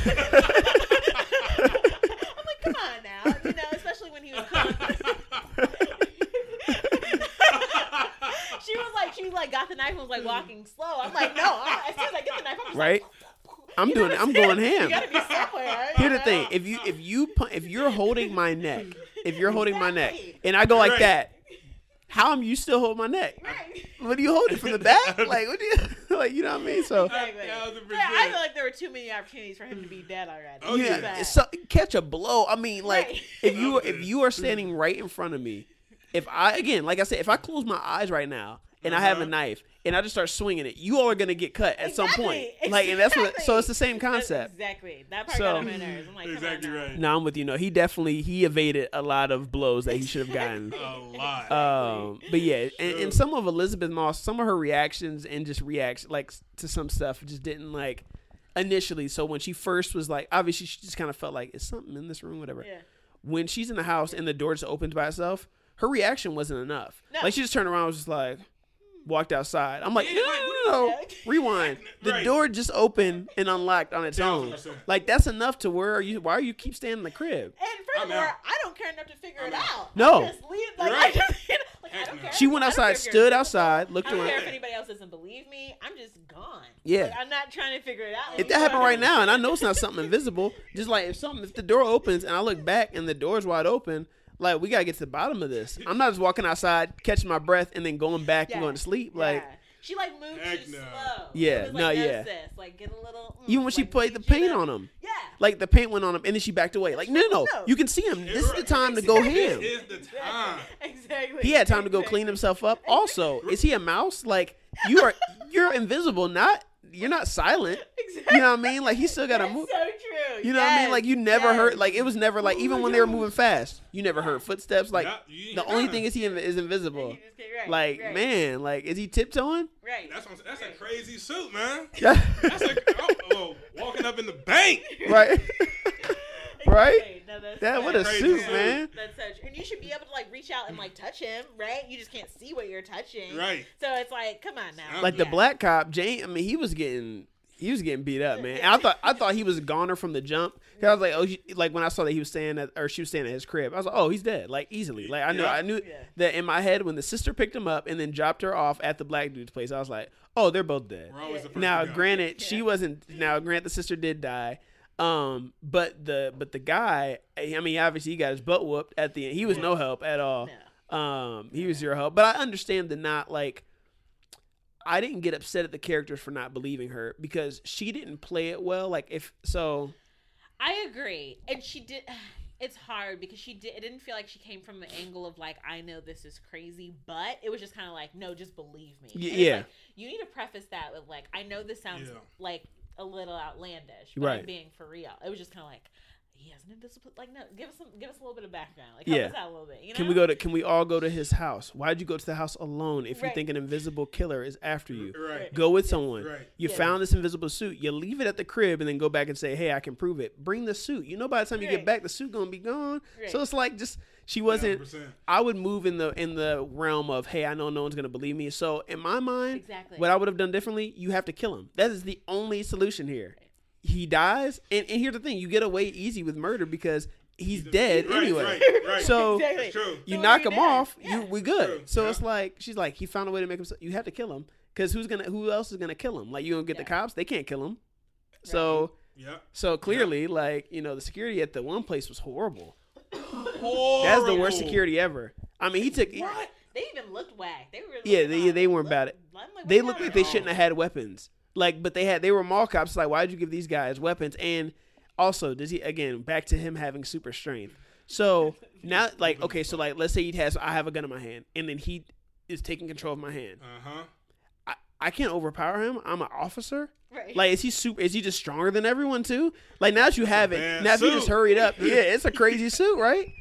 I'm like, come on now, you know, especially when he was. She was like, she like got the knife and was like walking slow. I'm like, no. I'm, as soon as I get the knife, I'm just Right. like, I'm You doing. It. I'm saying? going ham. You gotta be somewhere. Here's the thing: if you if you if you're holding my neck, if you're holding my neck, and I go like Right. that, how am you still holding my neck? Right. What do you hold it from the back? [LAUGHS] Like what do you [LAUGHS] like? You know what I mean? So Exactly. Yeah, I feel like there were too many opportunities for him to be dead already. Oh, yeah, yeah. so, catch a blow. I mean, like Right. if you [LAUGHS] if you are standing right in front of me, if I again, like I said, if I close my eyes right now and I have a Uh-huh. knife and I just start swinging it, you all are gonna get cut at some point. Exactly, [LAUGHS] Like, and that's what. So it's the same That's concept. Exactly. That part So- got on my nerves. I'm like, Exactly on now. right. No, I'm with you. No, he definitely he evaded a lot of blows that he should have gotten. [LAUGHS] A lot. Um, but yeah, and, and some of Elisabeth Moss, some of her reactions and just reacts like to some stuff just didn't like initially. So when she first was like, obviously she just kind of felt like is something in this room, whatever. Yeah. When she's in the house and the door just opens by itself, her reaction wasn't enough. No. Like she just turned around, and was just like. Walked outside. I'm like, no, no, no, no. Rewind. The Right. door just opened and unlocked on its Thousand own. percent. Like that's enough to where are you? Why are you keep staying in the crib? And furthermore. I don't care enough to figure I'm it out. out. No. I just leave, like, Right. [LAUGHS] I just, like, I don't care. She went I don't care outside, stood outside, looked around. I don't around. care if anybody else doesn't believe me. I'm just gone. Yeah. Like, I'm not trying to figure it out. If that happened right now, and I know it's not something invisible, just like if something, if the door opens and I look back and the door's wide open, like we gotta get to the bottom of this. I'm not just walking outside, catching my breath, and then going back Yeah. and going to sleep. Like Yeah. she like moved Heck too no. slow. Yeah, It was no, yeah. Sis, like get a little. mm, even when she like, played the paint up. on him, Yeah. like the paint went on him, and then she backed away. Like no, no, no, [LAUGHS] No. you can see him. This is the time to go ham. This is the time. [LAUGHS] Exactly. He had time to go clean himself up. Also, is he a mouse? Like you are, [LAUGHS] you're invisible. Not you're not silent. [LAUGHS] Exactly. You know what I mean? Like he still got to move. so true. You know what I mean? Like you never yes. heard. Like it was never like even when they were moving fast, you never heard footsteps. Like Yeah, you- the only thing is he inv- is invisible. You just right, Like right, man, like is he tiptoeing? Right. That's what I'm, that's a crazy suit, man. [LAUGHS] Yeah. That's like oh, oh, walking up in the bank. right. [LAUGHS] right. Exactly. No, that's That so what a Crazy suit, suit. man. That's so true. And you should be able to like reach out and like touch him, right? You just can't see what you're touching. Right. So it's like, come on now. Like the black cop, Jane. I mean, he was getting. He was getting beat up, man. I thought I thought he was a goner from the jump. 'Cause I was like, oh, she, like when I saw that he was staying at, or she was staying at his crib, I was like, oh, he's dead, like easily. Like I knew, Yeah. I knew Yeah. that in my head when the sister picked him up and then dropped her off at the black dude's place, I was like, oh, they're both dead. We're always the first Now, to go. granted, she wasn't. Now, grant the sister did die. Um, but the but the guy, I mean, obviously he got his butt whooped at the end. He was no help at all. Um, he was zero help. But I understand the not like. I didn't get upset at the characters for not believing her because she didn't play it well. Like if so, I agree. And she did. [SIGHS] It's hard because she did. It didn't feel like she came from the angle of like, I know this is crazy, but it was just kind of like, no, just believe me. Y- yeah. like, you need to preface that with like, I know this sounds Yeah. like a little outlandish, but Right. I'm being for real. It was just kind of like, he has an invisible. Like, no, give us some. Give us a little bit of background. Like, help Yeah. us out a little bit. You know? can we go to? Can we all go to his house? Why'd you go to the house alone if you think an invisible killer is after you? Right. Go with someone. Right. You Yeah. found this invisible suit. You leave it at the crib and then go back and say, "Hey, I can prove it." Bring the suit. You know, by the time you get back, the suit gonna be gone. So it's like just she wasn't. 100%. I would move in the in the realm of, "Hey, I know no one's gonna believe me." So in my mind, Exactly. what I would have done differently, you have to kill him. That is the only solution here. He dies, and, and here's the thing: you get away easy with murder because he's dead Right, anyway. right, [LAUGHS] right. So Exactly. True. you So knock him did. off, Yeah. you we good. True. So Yeah. it's like she's like he found a way to make him. You have to kill him because who's gonna who else is gonna kill him? Like you gonna get the cops? They can't kill him. So Yeah. so clearly, like you know, the security at the one place was horrible. Horrible. That's the worst security ever. I mean, he took. What? They even looked whack. They were. Yeah, they- they weren't look- about it. Like, They what's looked like they on? shouldn't have had weapons. Like, but they had. They were mall cops. Like, why did you give these guys weapons? And also, does he again back to him having super strength? So [LAUGHS] now, like, okay, so like, let's say he has. I have a gun in my hand, and then he is taking control of my hand. Uh huh. I, I can't overpower him. I'm an officer. Right. Like, is he super? Is he just stronger than everyone too? Like now that you have it, bad now if you just suit. hurried up, [LAUGHS] yeah, it's a crazy suit, right?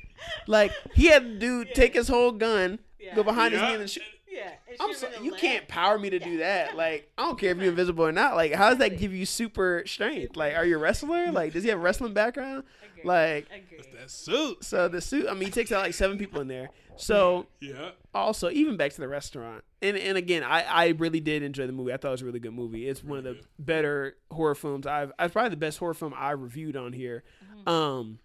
Like he had to do take his whole gun, Yeah. go behind his Yeah. knee and shoot. yeah. I'm so, you leg. can't power me to do that. Like I don't care if you're invisible or not. Like how does that give you super strength? Like are you a wrestler? [LAUGHS] Like does he have a wrestling background? Agreed. Like Agreed. That suit. so the suit. I mean, he takes out like seven people in there. So Yeah. also even back to the restaurant and and again I, I really did enjoy the movie i thought it was a really good movie it's one of the better horror films i've it's probably the best horror film i reviewed on here um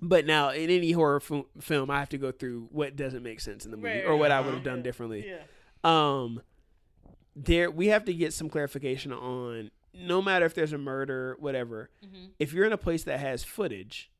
but now in any horror fil- film i have to go through what doesn't make sense in the movie Right, or what i would have done yeah. differently Yeah. um there we have to get some clarification on no matter if there's a murder whatever Mhm. if you're in a place that has footage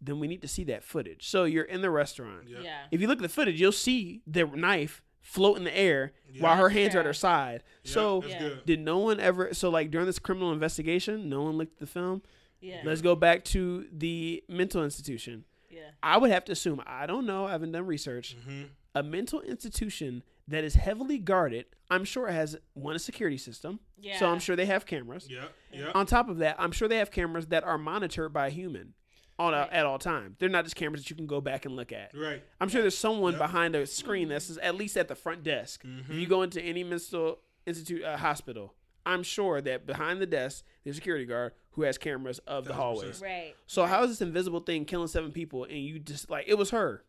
then we need to see that footage so you're in the restaurant Yeah. Yeah. if you look at the footage, you'll see the knife float in the air while her hands are at her side. Yeah, so Yeah. did no one ever? So like during this criminal investigation, no one looked at the film. Yeah. Let's go back to the mental institution. Yeah. I would have to assume. I don't know. I haven't done research. hmm A mental institution that is heavily guarded. I'm sure it has one a security system. Yeah. So I'm sure they have cameras. Yeah. Yeah. On top of that, I'm sure they have cameras that are monitored by a human on a, Right. at all times. They're not just cameras that you can go back and look at. Right. I'm sure there's someone Yep. behind a screen that's at least at the front desk. If you go into any mental institute uh, hospital, I'm sure that behind the desk there's a security guard who has cameras of the hallways. Right. So how is this invisible thing killing seven people and you just like it was her?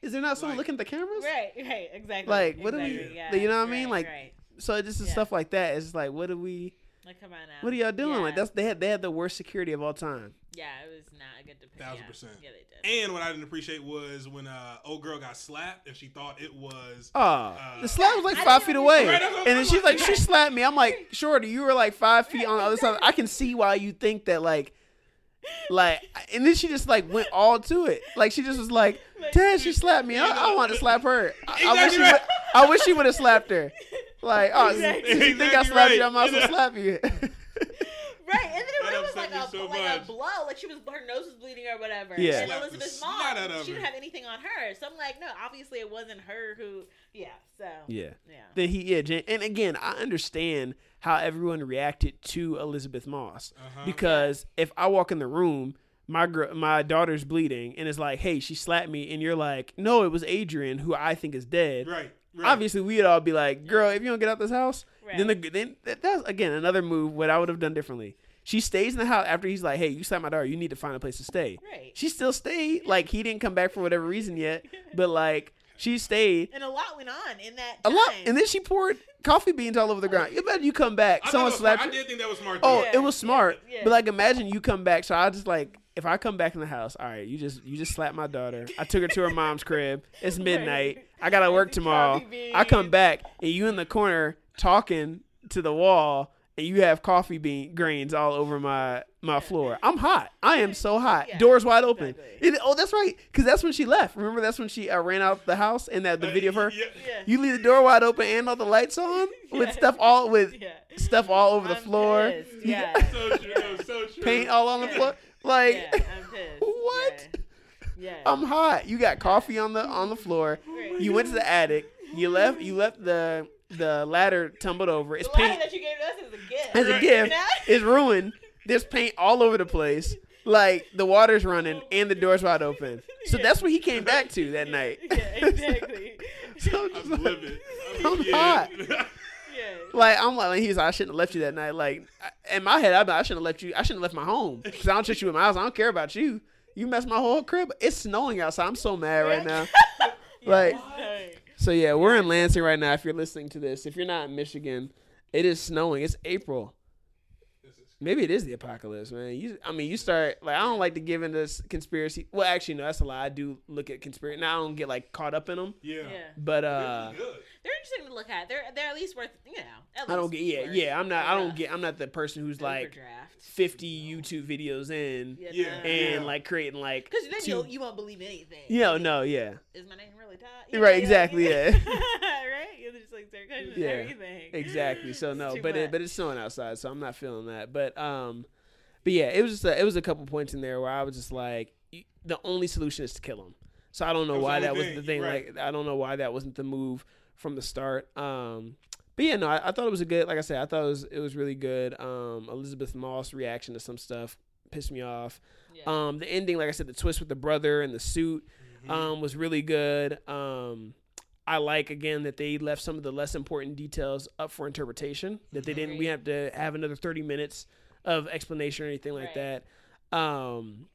Is there not someone Like- looking at the cameras? Right. [LAUGHS] Right. Exactly. Like, what do we- yeah, you know what I mean? Like, right. So it just is Yeah. stuff like that. It's like what do we? Like, come on now. What are y'all doing? Like that's they had they had the worst security of all time. Yeah, it was not a good depiction. Thousand yeah. percent. Yeah, they did. And what I didn't appreciate was when uh old girl got slapped and she thought it was Oh, Uh, the slap was like I five feet away, Right, and then she's like, like- she slapped me. I'm like, [LAUGHS] shorty, you were like five feet on the other side. I can see why you think that, like, like, and then she just like went all to it. Like she just was like, Dad, she slapped me. I, I want to slap her. I, I wish she, Exactly would. I wish she would have slapped her. [LAUGHS] Like, oh, Exactly. you think I Exactly slapped you. I might as well slap you. [LAUGHS] Right, and then it That was like a so like a blow, like she was her nose was bleeding or whatever. Yeah. and Slapped the Elisabeth Moss, she didn't have anything on her. So I'm like, no, obviously it wasn't her who. Yeah, so yeah. yeah, Then he, yeah, Jan- and again, I understand how everyone reacted to Elisabeth Moss Uh-huh. because if I walk in the room, my gr- my daughter's bleeding, and it's like, hey, she slapped me, and you're like, no, it was Adrian, who I think is dead. right. Right. Obviously, we'd all be like, girl, if you don't get out this house, then the then that- that's again another move. What I would have done differently. She stays in the house after he's like, hey, you slapped my daughter, you need to find a place to stay. right. She still stayed. Like he didn't come back for whatever reason yet, [LAUGHS] but like she stayed. and a lot went on in that. A lot, and then she poured coffee beans all over the ground. You bet you come back, I someone it was smart. slapped I did think that was smart. Oh. Yeah. it was smart. Yeah. But like, imagine you come back. So I just like, if I come back in the house, all right, you just you just slapped my daughter. I took her to her mom's crib. It's [LAUGHS] midnight. I gotta work tomorrow. I come back and you in the corner talking to the wall, and you have coffee bean grains all over my my floor. I'm hot. I am so hot. Yeah, Doors wide open. exactly. It- oh, that's right. Because that's when she left. Remember, that's when she uh, ran out the house and that the Uh, [LAUGHS] video of her. Yeah. Yeah. You leave the door wide open and all the lights on [LAUGHS] with Yeah. stuff all with yeah. stuff all over the I'm floor. pissed, Yeah. [LAUGHS] So true. So true. paint all on the Yeah. floor. Like yeah, I'm pissed. What? Yeah. yeah. I'm hot. You got coffee on the on the floor. Right. You went to the attic. You left. You left the the ladder tumbled over. It's the ladder paint that you gave us as a gift. as a gift. It's ruined. There's paint all over the place. Like the water's running and the door's wide open. So Yeah. that's what he came back to that night. Yeah, exactly. [LAUGHS] so I'm I'm like- livid. [LAUGHS] I'm yeah. hot. yeah. Like I'm like he's like, I shouldn't have left you that night. Like in my head, I'm like, I shouldn't have left you. I shouldn't have left my home because I don't trust you in my house. I don't care about you. You messed my whole crib. It's snowing outside. I'm so mad right now. [LAUGHS] [LAUGHS] Like so, yeah, we're in Lansing right now. If you're listening to this, if you're not in Michigan, it is snowing. It's April. Maybe it is the apocalypse, man. You, I mean, you start like I don't like to give into s- conspiracy. Well, actually, no, that's a lie. I do look at conspiracy. Now I don't get like caught up in them, Yeah. Yeah. but uh, Good. They're interesting to look at. They're they're at least worth you know. At I don't get. Yeah, worth yeah. I'm not. I don't get. I'm not the person who's like Overdraft. 50 YouTube videos in Yeah, Yeah. no. and like creating like. Because then two- you'll, you won't believe anything. Yeah, no, yeah. Is my name really Todd? Right, exactly, yeah. [LAUGHS] right? You just like start questioning Yeah, everything. Exactly. So no, too but it, but it's snowing outside, so I'm not feeling that. But um, but yeah, it was just a, it was a couple points in there where I was just like, the only solution is to kill him. So I don't know That was the why only that was the thing. right. Like I don't know why that wasn't the move from the start. Um, but yeah, no, I, I thought it was a good. Like I said, I thought it was it was really good. Um, Elisabeth Moss reaction to some stuff pissed me off. Yeah. Um, the ending, like I said, the twist with the brother and the suit Mm-hmm. um, was really good. Um, I like again that they left some of the less important details up for interpretation. That they didn't. We have to have another thirty minutes of explanation or anything like Right. that. Um,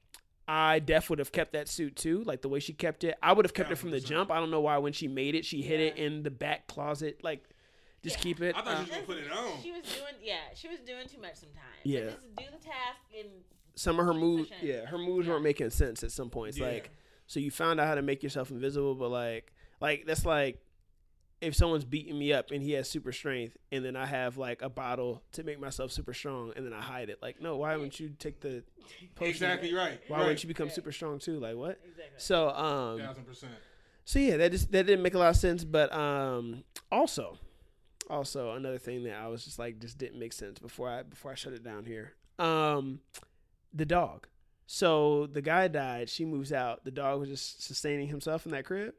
I def would have kept that suit too, like the way she kept it. I would have kept it from the 1000%. jump. I don't know why when she made it, she hid it in the back closet. Like, just Yeah. keep it. I thought Uh, she was gonna put it on. She was doing, yeah, she was doing too much sometimes. Yeah. Like, just do the task and some of her moves, yeah, her moves Yeah. weren't making sense at some points. Yeah. Like, so you found out how to make yourself invisible, but like, like that's like if someone's beating me up and he has super strength, and then I have like a bottle to make myself super strong, and then I hide it. Like, no, why wouldn't you take the potion? Exactly right. Why right. wouldn't you become Right. super strong too? Like what? exactly. So um, Thousand percent. so yeah, that just that didn't make a lot of sense. But um, also, also another thing that I was just like just didn't make sense before I before I shut it down here. Um, the dog. So the guy died. She moves out. The dog was just sustaining himself in that crib.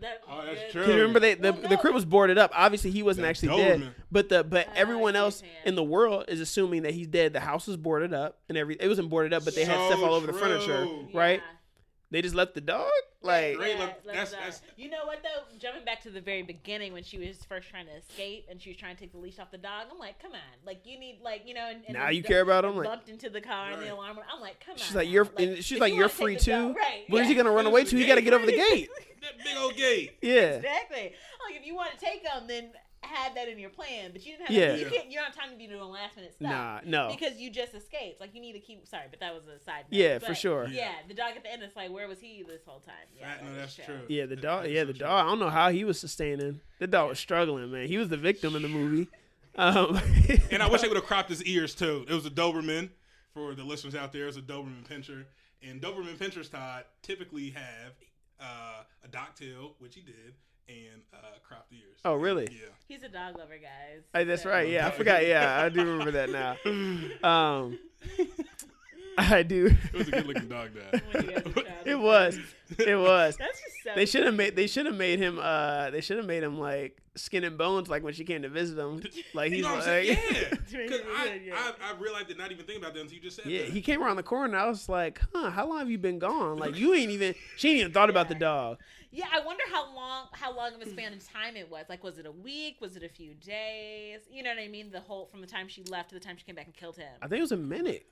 That Oh, that's good. true. Because remember, they, the Well, the crib was boarded up. Obviously, he wasn't That actually dead. Doberman. But the but I everyone else you're in the world is assuming that he's dead. The house was boarded up and every it wasn't boarded up, but they had stuff all over the furniture. true. right? Yeah. They just left the dog. Like Yeah, look, let's, that's- that's- you know what though? Jumping back to the very beginning when she was first trying to escape and she was trying to take the leash off the dog. I'm like, come on, like you need like you know. And, and Now you dog care about him? Like- bumped into the car and the alarm. I'm like, come on. She's like, you're- and she's like, you you're wanna free the dog- too? Right? where's yeah. he gonna run away to? He got to get over the [LAUGHS] gate. That big old gate. Yeah. Exactly. Like if you want to take them, then have that in your plan. But you didn't have. Yeah. That, you Yeah. can't. You don't have time to be doing last minute stuff. Nah, no. Because you just escaped. Like you need to keep. Sorry, but that was a side. Note. Yeah, for sure. Yeah, the dog at the end. It's like, where was he this whole time? Yeah, Right, no, that's true. true. Yeah, the dog. Yeah, the dog. I don't know how he was sustaining. The dog was struggling, man. He was the victim in the movie. [LAUGHS] Um, And I wish they [LAUGHS] would have cropped his ears too. It was a Doberman for the listeners out there. It was a Doberman pinscher, and Doberman pinschers, Todd, typically have uh, a dock tail, which he did, and uh, cropped ears. Oh, really? Yeah. He's a dog lover, guys. Hey, that's So- right. Yeah, I forgot. Yeah, I do remember that now. [LAUGHS] Um, [LAUGHS] I do. It was a good looking dog, Dad. When you guys were childhood It was. It was. That's just so. They should have made. They should have made him. Uh, they should have made him like skin and bones, like when she came to visit him. [LAUGHS] Like You he's know what I'm like, saying? [LAUGHS] Yeah. Because I, good. I, I realized did not even think about that until you just said yeah. that. He came around the corner. I was like, huh? How long have you been gone? Like you ain't even. She ain't even thought about the dog. Yeah, I wonder how long how long of a span of time it was. Like, was it a week? Was it a few days? You know what I mean? The whole from the time she left to the time she came back and killed him. I think it was a minute.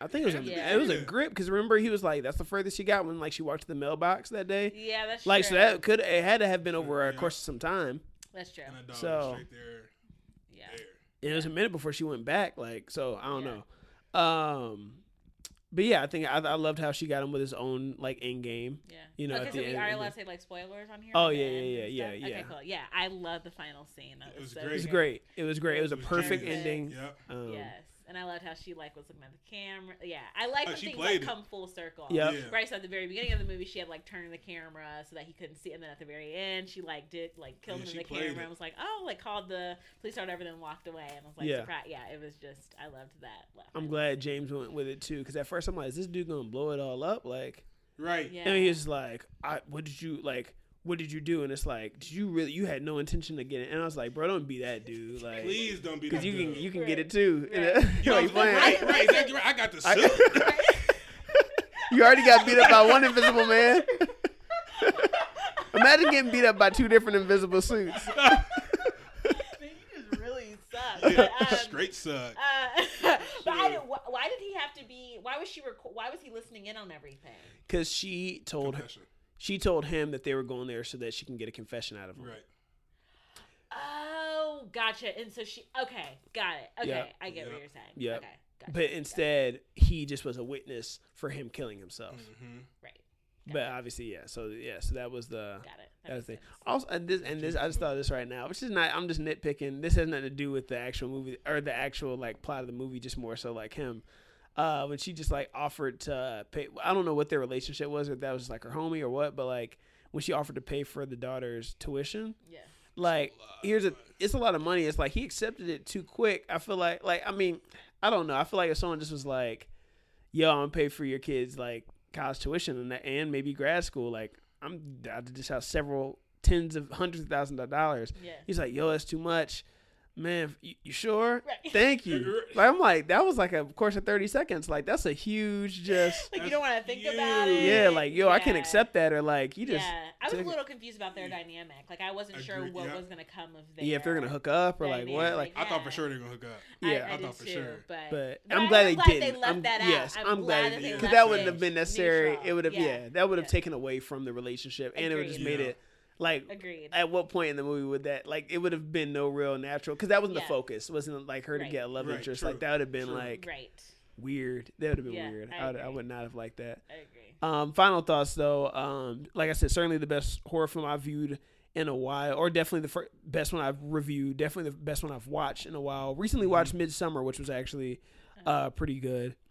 I think it was a. Yeah. It was a grip because remember he was like, that's the furthest she got when like she walked to the mailbox that day. Yeah, that's Like true. so that could it had to have been over a course of some time. that's true. and that dog So- was straight there. Yeah. there. And it was a minute before she went back. Like so, I don't Yeah. know. Um, but yeah, I think I, I loved how she got him with his own like end game. Yeah. You know, okay, at so the we end- are and allowed to say like spoilers on here. Oh, yeah, yeah, yeah, yeah, yeah. Okay, cool. Yeah, I love the final scene. That It was, was so great. It was great. It was great. It was a It was perfect genius. ending. Yep. Um, Yes, and I loved how she like was looking at the camera. Yeah, I like Oh, when things played like it. come full circle. Yep. Yeah. Right. So at the very beginning of the movie, she had like turned the camera so that he couldn't see, and then at the very end, she like did like killed Yeah, him in the camera it. and was like, oh, like called the police or whatever, then walked away, and I was like, Yeah. surprised. Yeah, it was just I loved that. that I'm glad. James went with it too, because at first I'm like, is this dude gonna blow it all up? Like, Right. Yeah. and he's like, I, what did you like? What did you do? And it's like, did you really? You had no intention to get it. And I was like, bro, don't be that dude. [LAUGHS] Like, Please don't be because that you can you can Right. get it too. [LAUGHS] Right. You know, Like, right, right, exactly right. I got the I- [LAUGHS] you already got beat up by one invisible man. Imagine getting beat up by two different invisible suits. Man, you just really suck. Yeah, um, Straight suck. Uh, but I, did- why did he have to be? Why was she? Reco- why was he listening in on everything? Because she told her, Confession. She told him that they were going there so that she can get a confession out of him. Right. Oh, gotcha. And so she. Okay, got it. Okay, Yeah. I get Yeah. what you're saying. Yeah. Okay, gotcha. But instead, he just was a witness for him killing himself. hmm right. But obviously, yeah. So yeah, so that was the Got it. that was the thing. sense. Also, and this and this, I just thought of this right now, which is not. I'm just nitpicking. This has nothing to do with the actual movie or the actual like plot of the movie. Just more so like him. Uh, when she just like offered to pay, I don't know what their relationship was, if that was like her homie or what, but like when she offered to pay for the daughter's tuition, Yeah. like here's a it's a lot of money it's like he accepted it too quick i feel like like i mean i don't know i feel like if someone just was like yo i'm gonna pay for your kids like college tuition and that and maybe grad school like i'm i just have several tens of hundreds of thousands of dollars. Yeah. He's like, "Yo, that's too much." Man, you, you sure? Right. Thank you. [LAUGHS] Like, I'm like, that was like a course of 30 seconds. Like, that's a huge [LAUGHS] just. Like you don't want to think about it. Yeah, like, yo, I can't accept that. Or like, you just. yeah, I was took a it. little confused about their dynamic. Like I wasn't sure what yeah. was gonna come of their. Yeah, if they're gonna hook up or like what, dynamic. like. I thought for sure they're gonna hook up. Yeah, I, I did thought for too, sure. But, But but I'm I- glad I'm they glad didn't. They left I'm- that out. yes, I'm, I'm glad glad they they did. Because that wouldn't have been necessary. It would have, yeah. that would have taken away from the relationship, and it would just made it like. Agreed. At what point in the movie would that like it would have been no real natural because that wasn't the focus. It wasn't like her to get a love Right, interest. true, Like that would have been true. like right. weird. That would have been Yeah, weird. I I, would, I would not have liked that. I agree. Um, final thoughts though. Um, like I said, certainly the best horror film I've viewed in a while, or definitely the fir- best one I've reviewed. Definitely the best one I've watched in a while. Recently Mm-hmm. watched Midsommar, which was actually uh, pretty good. [CLEARS THROAT]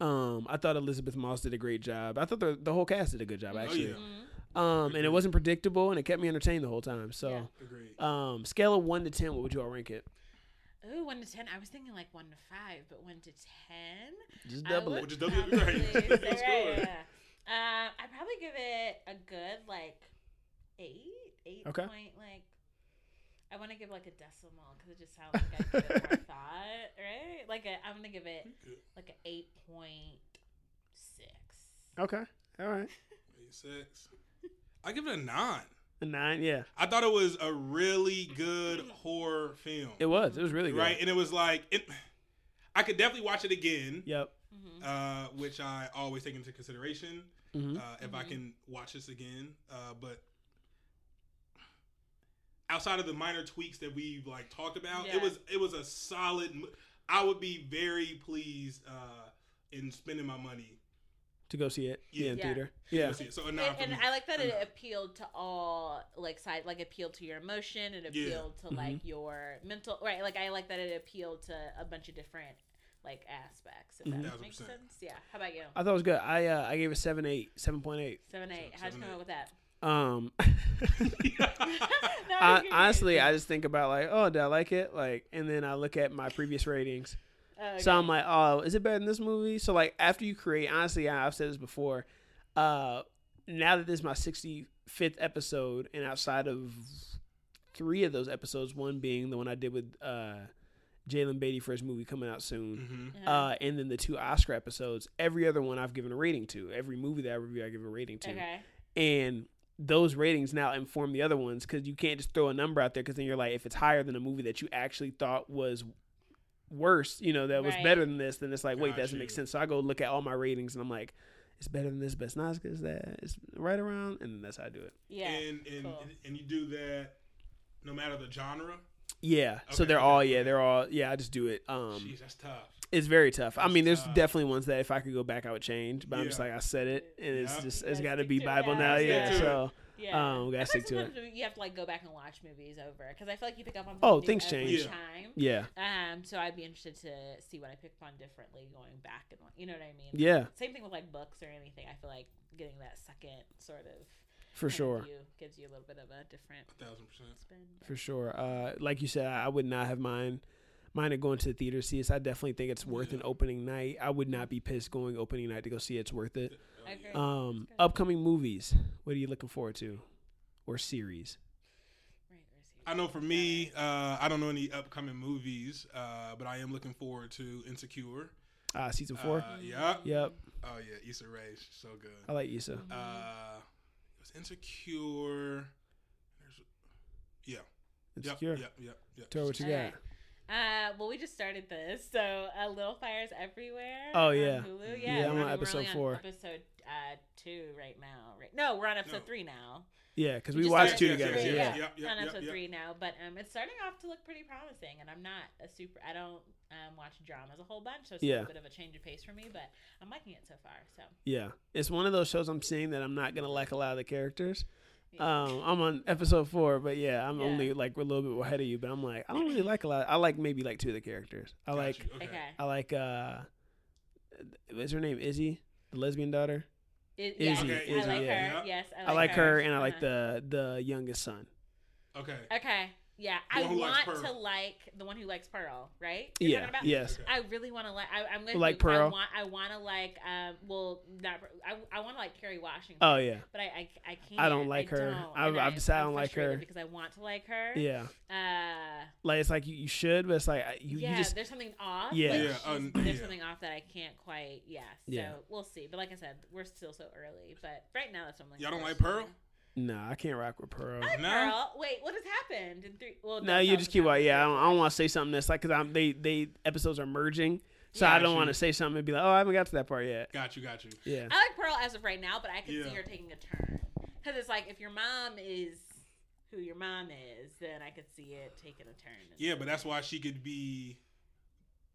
Um, I thought Elisabeth Moss did a great job. I thought the the whole cast did a good job Oh, actually. yeah. Mhm. Um, and it wasn't predictable, and it kept me entertained the whole time. So, Yeah. Um, scale of one to ten, what would you all rank it? Ooh, one to ten. I was thinking like one to five, but one to ten. Just double would it. Which is double it, right. right, [LAUGHS] yeah. Um, I'd probably give it a good like eight, eight Okay. point like. I want to give like a decimal because it just sounds like I give it more [LAUGHS] thought, right? Like a, I'm gonna give it like an eight point six. Okay, all right, Eight, six. I give it a nine. a nine. Yeah, I thought it was a really good horror film. it was. It was really good. right, and it was like it. I could definitely watch it again, Yep. Mm-hmm. uh, which I always take into consideration hmm uh, if I Mhm. can watch this again. Uh, but outside of the minor tweaks that we've like talked about, Yeah. it was it was a solid. I would be very pleased uh, in spending my money. To go see it. Yeah, Yeah. in Yeah. theater. Yeah. see it. So a and, and. I like that it appealed to all like side like appealed to your emotion it Yeah. appealed to Mhm. like your mental right like I like that it appealed to a bunch of different like aspects if Mhm. that Thousand makes sense yeah how about you I thought it was good. I uh, I gave it seven eight, seven point eight. seven eight how'd you come eight. up with that Um, [LAUGHS] [LAUGHS] No, I, honestly. I just think about like, oh, did I like it? Like, and then I look at my previous ratings. Oh, So. I'm like, oh, is it better than this movie? So like, after you create, honestly, I- I've said this before. Uh, now that this is my 65th episode, and outside of three of those episodes, one being the one I did with uh, Jalen Beatty for his movie coming out soon. Mhm. Uh-huh. Uh, and then the two Oscar episodes. Every other one I've given a rating to. Every movie that I review, I give a rating to. okay And those ratings now inform the other ones because you can't just throw a number out there because then you're like, if it's higher than a movie that you actually thought was worse, you know, that was Right. better than this, then it's like, wait, Got that doesn't make sense. So I go look at all my ratings and I'm like, it's better than this, but it's not as good as that. It's right around, and that's how I do it. yeah and and cool. and you do that no matter the genre. Yeah. so they're okay, all, yeah, they're all, yeah. I just do it. Um, Jeez, that's tough. it's very tough. I mean, there's tough. definitely ones that if I could go back, I would change. But I'm just like, I said it, and it's just, it's gotta got to stick be to it. Bible now. Yeah, Yeah. stick it. So. yeah um, we gotta stick to it. sometimes You have to like go back and watch movies over because I feel like you pick up on Oh, new things every change. Yeah. time Yeah. Um, so I'd be interested to see what I pick up on differently going back and you know what I mean. Yeah. Same thing with like books or anything. I feel like getting that second sort of For sure. view gives you a little bit of a different A thousand percent. spin. For sure. Uh, like you said, I would not have mind minded going to the theater to see this. I definitely think it's worth an opening night. I would not be pissed going opening night to go see it. It's worth it. I agree. Um, That's upcoming movies. What are you looking forward to, or series? Right, where's he? I know for me, uh, I don't know any upcoming movies, uh, but I am looking forward to Insecure. Uh, season four. Uh, yeah. yep. Oh yeah, Issa Rae, she's so good. I like Issa. Mm-hmm. Uh, it was Insecure. There's, yeah. Insecure. Yep. Yep. Yep. yep. Tell what you got. Uh, well, we just started this, so uh, Little Fires Everywhere. Oh, on yeah. Hulu. Yeah, Yeah, I'm we're on we're episode only on four. Episode uh, two right now. Right? No, we're on episode No. three now. Yeah, because We we watched two started together. yes, Yeah. yes, Yep, yep, on episode yep. three now, but um, it's starting off to look pretty promising, and I'm not a super. I don't um watch dramas a whole bunch, so it's Yeah. a bit of a change of pace for me, but I'm liking it so far. So Yeah, it's one of those shows I'm seeing that I'm not gonna like a lot of the characters. yeah. Um, I'm on episode four, but yeah, I'm Yeah. only like a little bit ahead of you. But I'm like, I don't really like a lot. I like maybe like two of the characters. I Got like. Okay. okay. I like. uh Is her name Izzy, the lesbian daughter? It, Izzy, yes, Okay, I like yeah. her. Yep. Yes, I like, I like her, and I like Uh-huh. the the youngest son. Okay. Okay. Yeah, I one who likes want to like the one who likes Pearl, right? You're Yeah. about? Yes. I really want to like. I, I'm gonna Like do- I Pearl? want. I want to like. Um. Well, not. I, I want to like Kerry Washington. Oh yeah. But I. I, I can't. I don't like her. don't. I've- I've decided I I'm don't like her. because I want to like her. Yeah. Uh. Like it's like you, you should, but it's like you, yeah. you just there's something off. Yeah. like, Yeah, um, there's yeah. something off that I can't quite. Yeah. So Yeah. we'll see. But like I said, we're still so early. But right now, that's what I'm like. Y'all don't like forward Pearl? To. nah. I can't rock with Pearl. I like No? Pearl. Wait, what has happened in three? Well, No, you just keep what's like, yeah. I don't, don't want to say something that's like because I'm they they episodes are merging, so Yeah. I don't want to say something and be like, oh, I haven't got to that part yet. Got you, got you. Yeah. I like Pearl as of right now, but I could see her taking a turn because it's like if your mom is who your mom is, then I could see it taking a turn. Yeah, but that's why she could be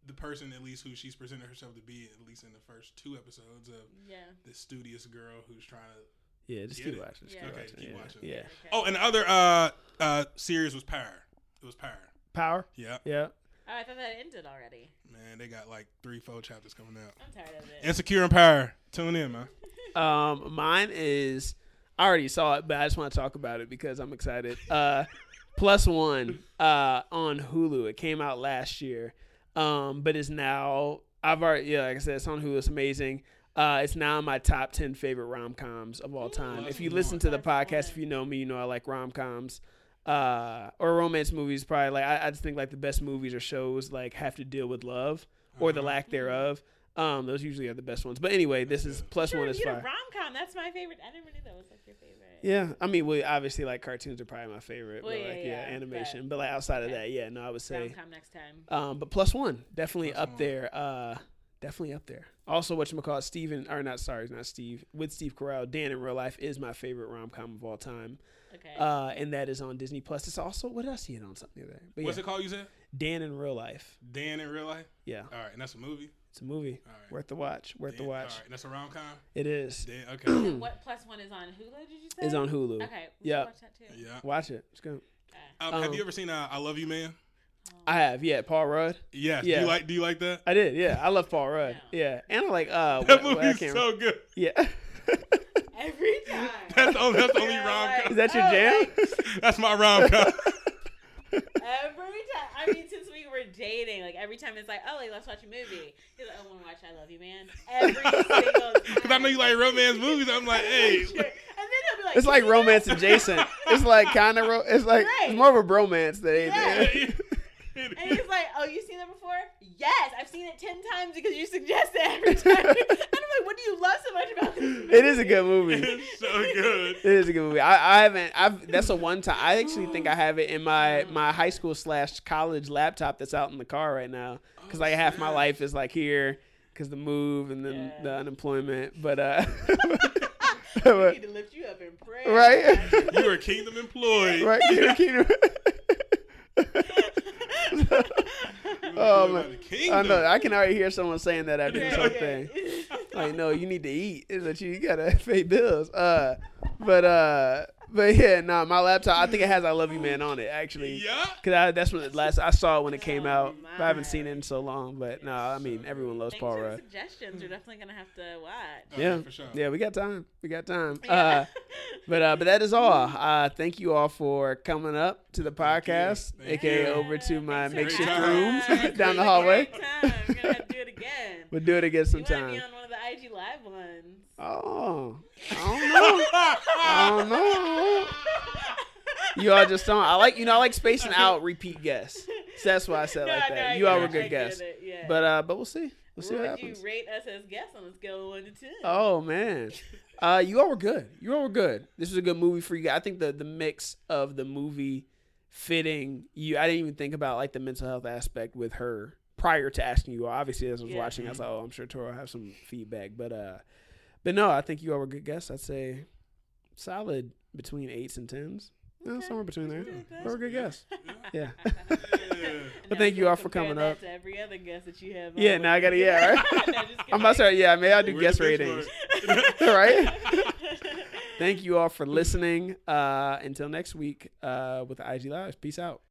the person at least who she's presented herself to be at least in the first two episodes of yeah. this studious girl who's trying to. Yeah. Just keep watching. Just Yeah. keep Okay, watching. keep yeah. watching. Yeah. Okay. Oh, and the other uh uh series was Power. It was Power. Power. Yeah, Yeah. Oh, I thought that ended already. man, they got like three, four chapters coming out. I'm tired of it. Insecure and Power. Tune in, man. [LAUGHS] Um, mine is I already saw it, but I just want to talk about it because I'm excited. Uh, [LAUGHS] plus one uh on Hulu. It came out last year, um, but it's now I've already yeah, like I said, it's on Hulu. It's amazing. Uh, it's now in my top ten favorite rom coms of all time. If you listen to the podcast, if you know me, you know I like rom coms. Uh, or romance movies, probably like I, I just think like the best movies or shows like have to deal with love or the Uh-huh. lack thereof. Um, those usually are the best ones. But anyway, this is plus Sure, one is you fire. rom com. That's my favorite. I never knew that was like your favorite. Yeah, I mean, we obviously, like cartoons are probably my favorite, Well, but yeah, like yeah, yeah, animation. but- But, like outside of that, yeah, no, I would Rom say, com next time. um, but plus one, definitely Plus up one. there. Uh, definitely up there. Also, what you call it, Steven, or not? Sorry, it's not Steve. With Steve Carell, Dan in Real Life is my favorite rom com of all time, Okay. uh, and that is on Disney Plus. It's also what did I see it on something the other day? But What's yeah, it called? You said Dan in Real Life. Dan in real life. Yeah, All right, and that's a movie. it's a movie All right, worth the watch. Worth the watch. All right, and that's a rom com. It is. Dan, [CLEARS THROAT] okay. What plus one is on Hulu? Did you say? It's on Hulu. Okay. we Yeah. should Watch that too. yeah. Watch it. It's good. Okay. Um, have Um, you ever seen uh, I Love You Man? I have. Yeah, Paul Rudd. Yes. Do Yeah. you like? Do you like that? I did. Yeah, I love Paul Rudd. Yeah. Yeah, and I like uh. That what- what- I movie's can't so good. Yeah. [LAUGHS] Every [LAUGHS] time. That's the only, that's the only Yeah, rom like- com. Is that your Oh, jam? like, [LAUGHS] That's my rom com. Every time, I mean, since we were dating, like every time it's like, oh, like let's watch a movie. He's like, I want to watch I Love You, man. Every single time. Because I know you like romance movies. I'm like, hey. Sure. And then he'll be like, it's like "You know?" romance adjacent. It's like kind of. Ro- it's like Right. it's more of a bromance than anything. Yeah. And he's like, oh, you've seen that before? Yes, I've seen it ten times because you suggest it every [LAUGHS] time. and I'm like, what do you love so much about this movie? It is a good movie. [LAUGHS] it's so good. It is a good movie. I, I haven't. I've. That's a one time. I actually think I have it in my my high school slash college laptop that's out in the car right now. Because like half my life is like here because the move and then Yeah. the unemployment. But uh. [LAUGHS] We need to lift you up in prayer. Right? You are kingdom employed. right. Keep, keep, [LAUGHS] Oh, man. I know. I can already hear someone saying that after this whole thing. [LAUGHS] Like, no, you need to eat. Is that you, you gotta [LAUGHS] pay bills. Uh, but uh, but yeah, no, my laptop. I think it has "I Love You, Man" on it actually. Yeah. Cause I, that's when the last I saw it when it came Oh, out. But I haven't seen it in so long. But no, I mean everyone loves Thanks Paul for Rudd. suggestions. you're definitely gonna have to watch. Oh, Yeah, for sure. yeah, we got time. We got time. Yeah. Uh, but uh, but that is all. [LAUGHS] Uh, thank you all for coming up to the podcast, Thank aka you. over to my Thanks for makeshift having rooms us. [LAUGHS] Down the hallway. great time. We're gonna have to do it again. [LAUGHS] We'll do it again You want to sometime. be on one of the IG live ones? Oh, I don't know. I don't know. [LAUGHS] You all just don't. I like you know I like spacing out repeat guests. So that's why I said like that. no, you all yeah, were I good get guests. it, yeah. But uh, but we'll see. We'll see what what would happens. you rate us as guests on a scale of one to ten? Oh man, [LAUGHS] uh, you all were good. You all were good. This was a good movie for you. guys. I think the the mix of the movie fitting you. I didn't even think about like the mental health aspect with her prior to asking you. all. Obviously, as I was Yeah. watching, I was like, oh, I'm sure Toro will have some feedback. But uh, but no, I think you all were good guests. I'd say solid between eights and tens. No, Okay. somewhere between there. That's pretty good. We're good guests. [LAUGHS] Yeah. Yeah. But thank you all for coming that up. To every other guest that you have. Yeah, now I gotta- yeah, right? [LAUGHS] No, [LAUGHS] I'm about to say, yeah, maybe I'll do We're guest ratings. benchmark. right? Thank you all for listening. Uh, until next week uh, with the IG Lives. Peace out.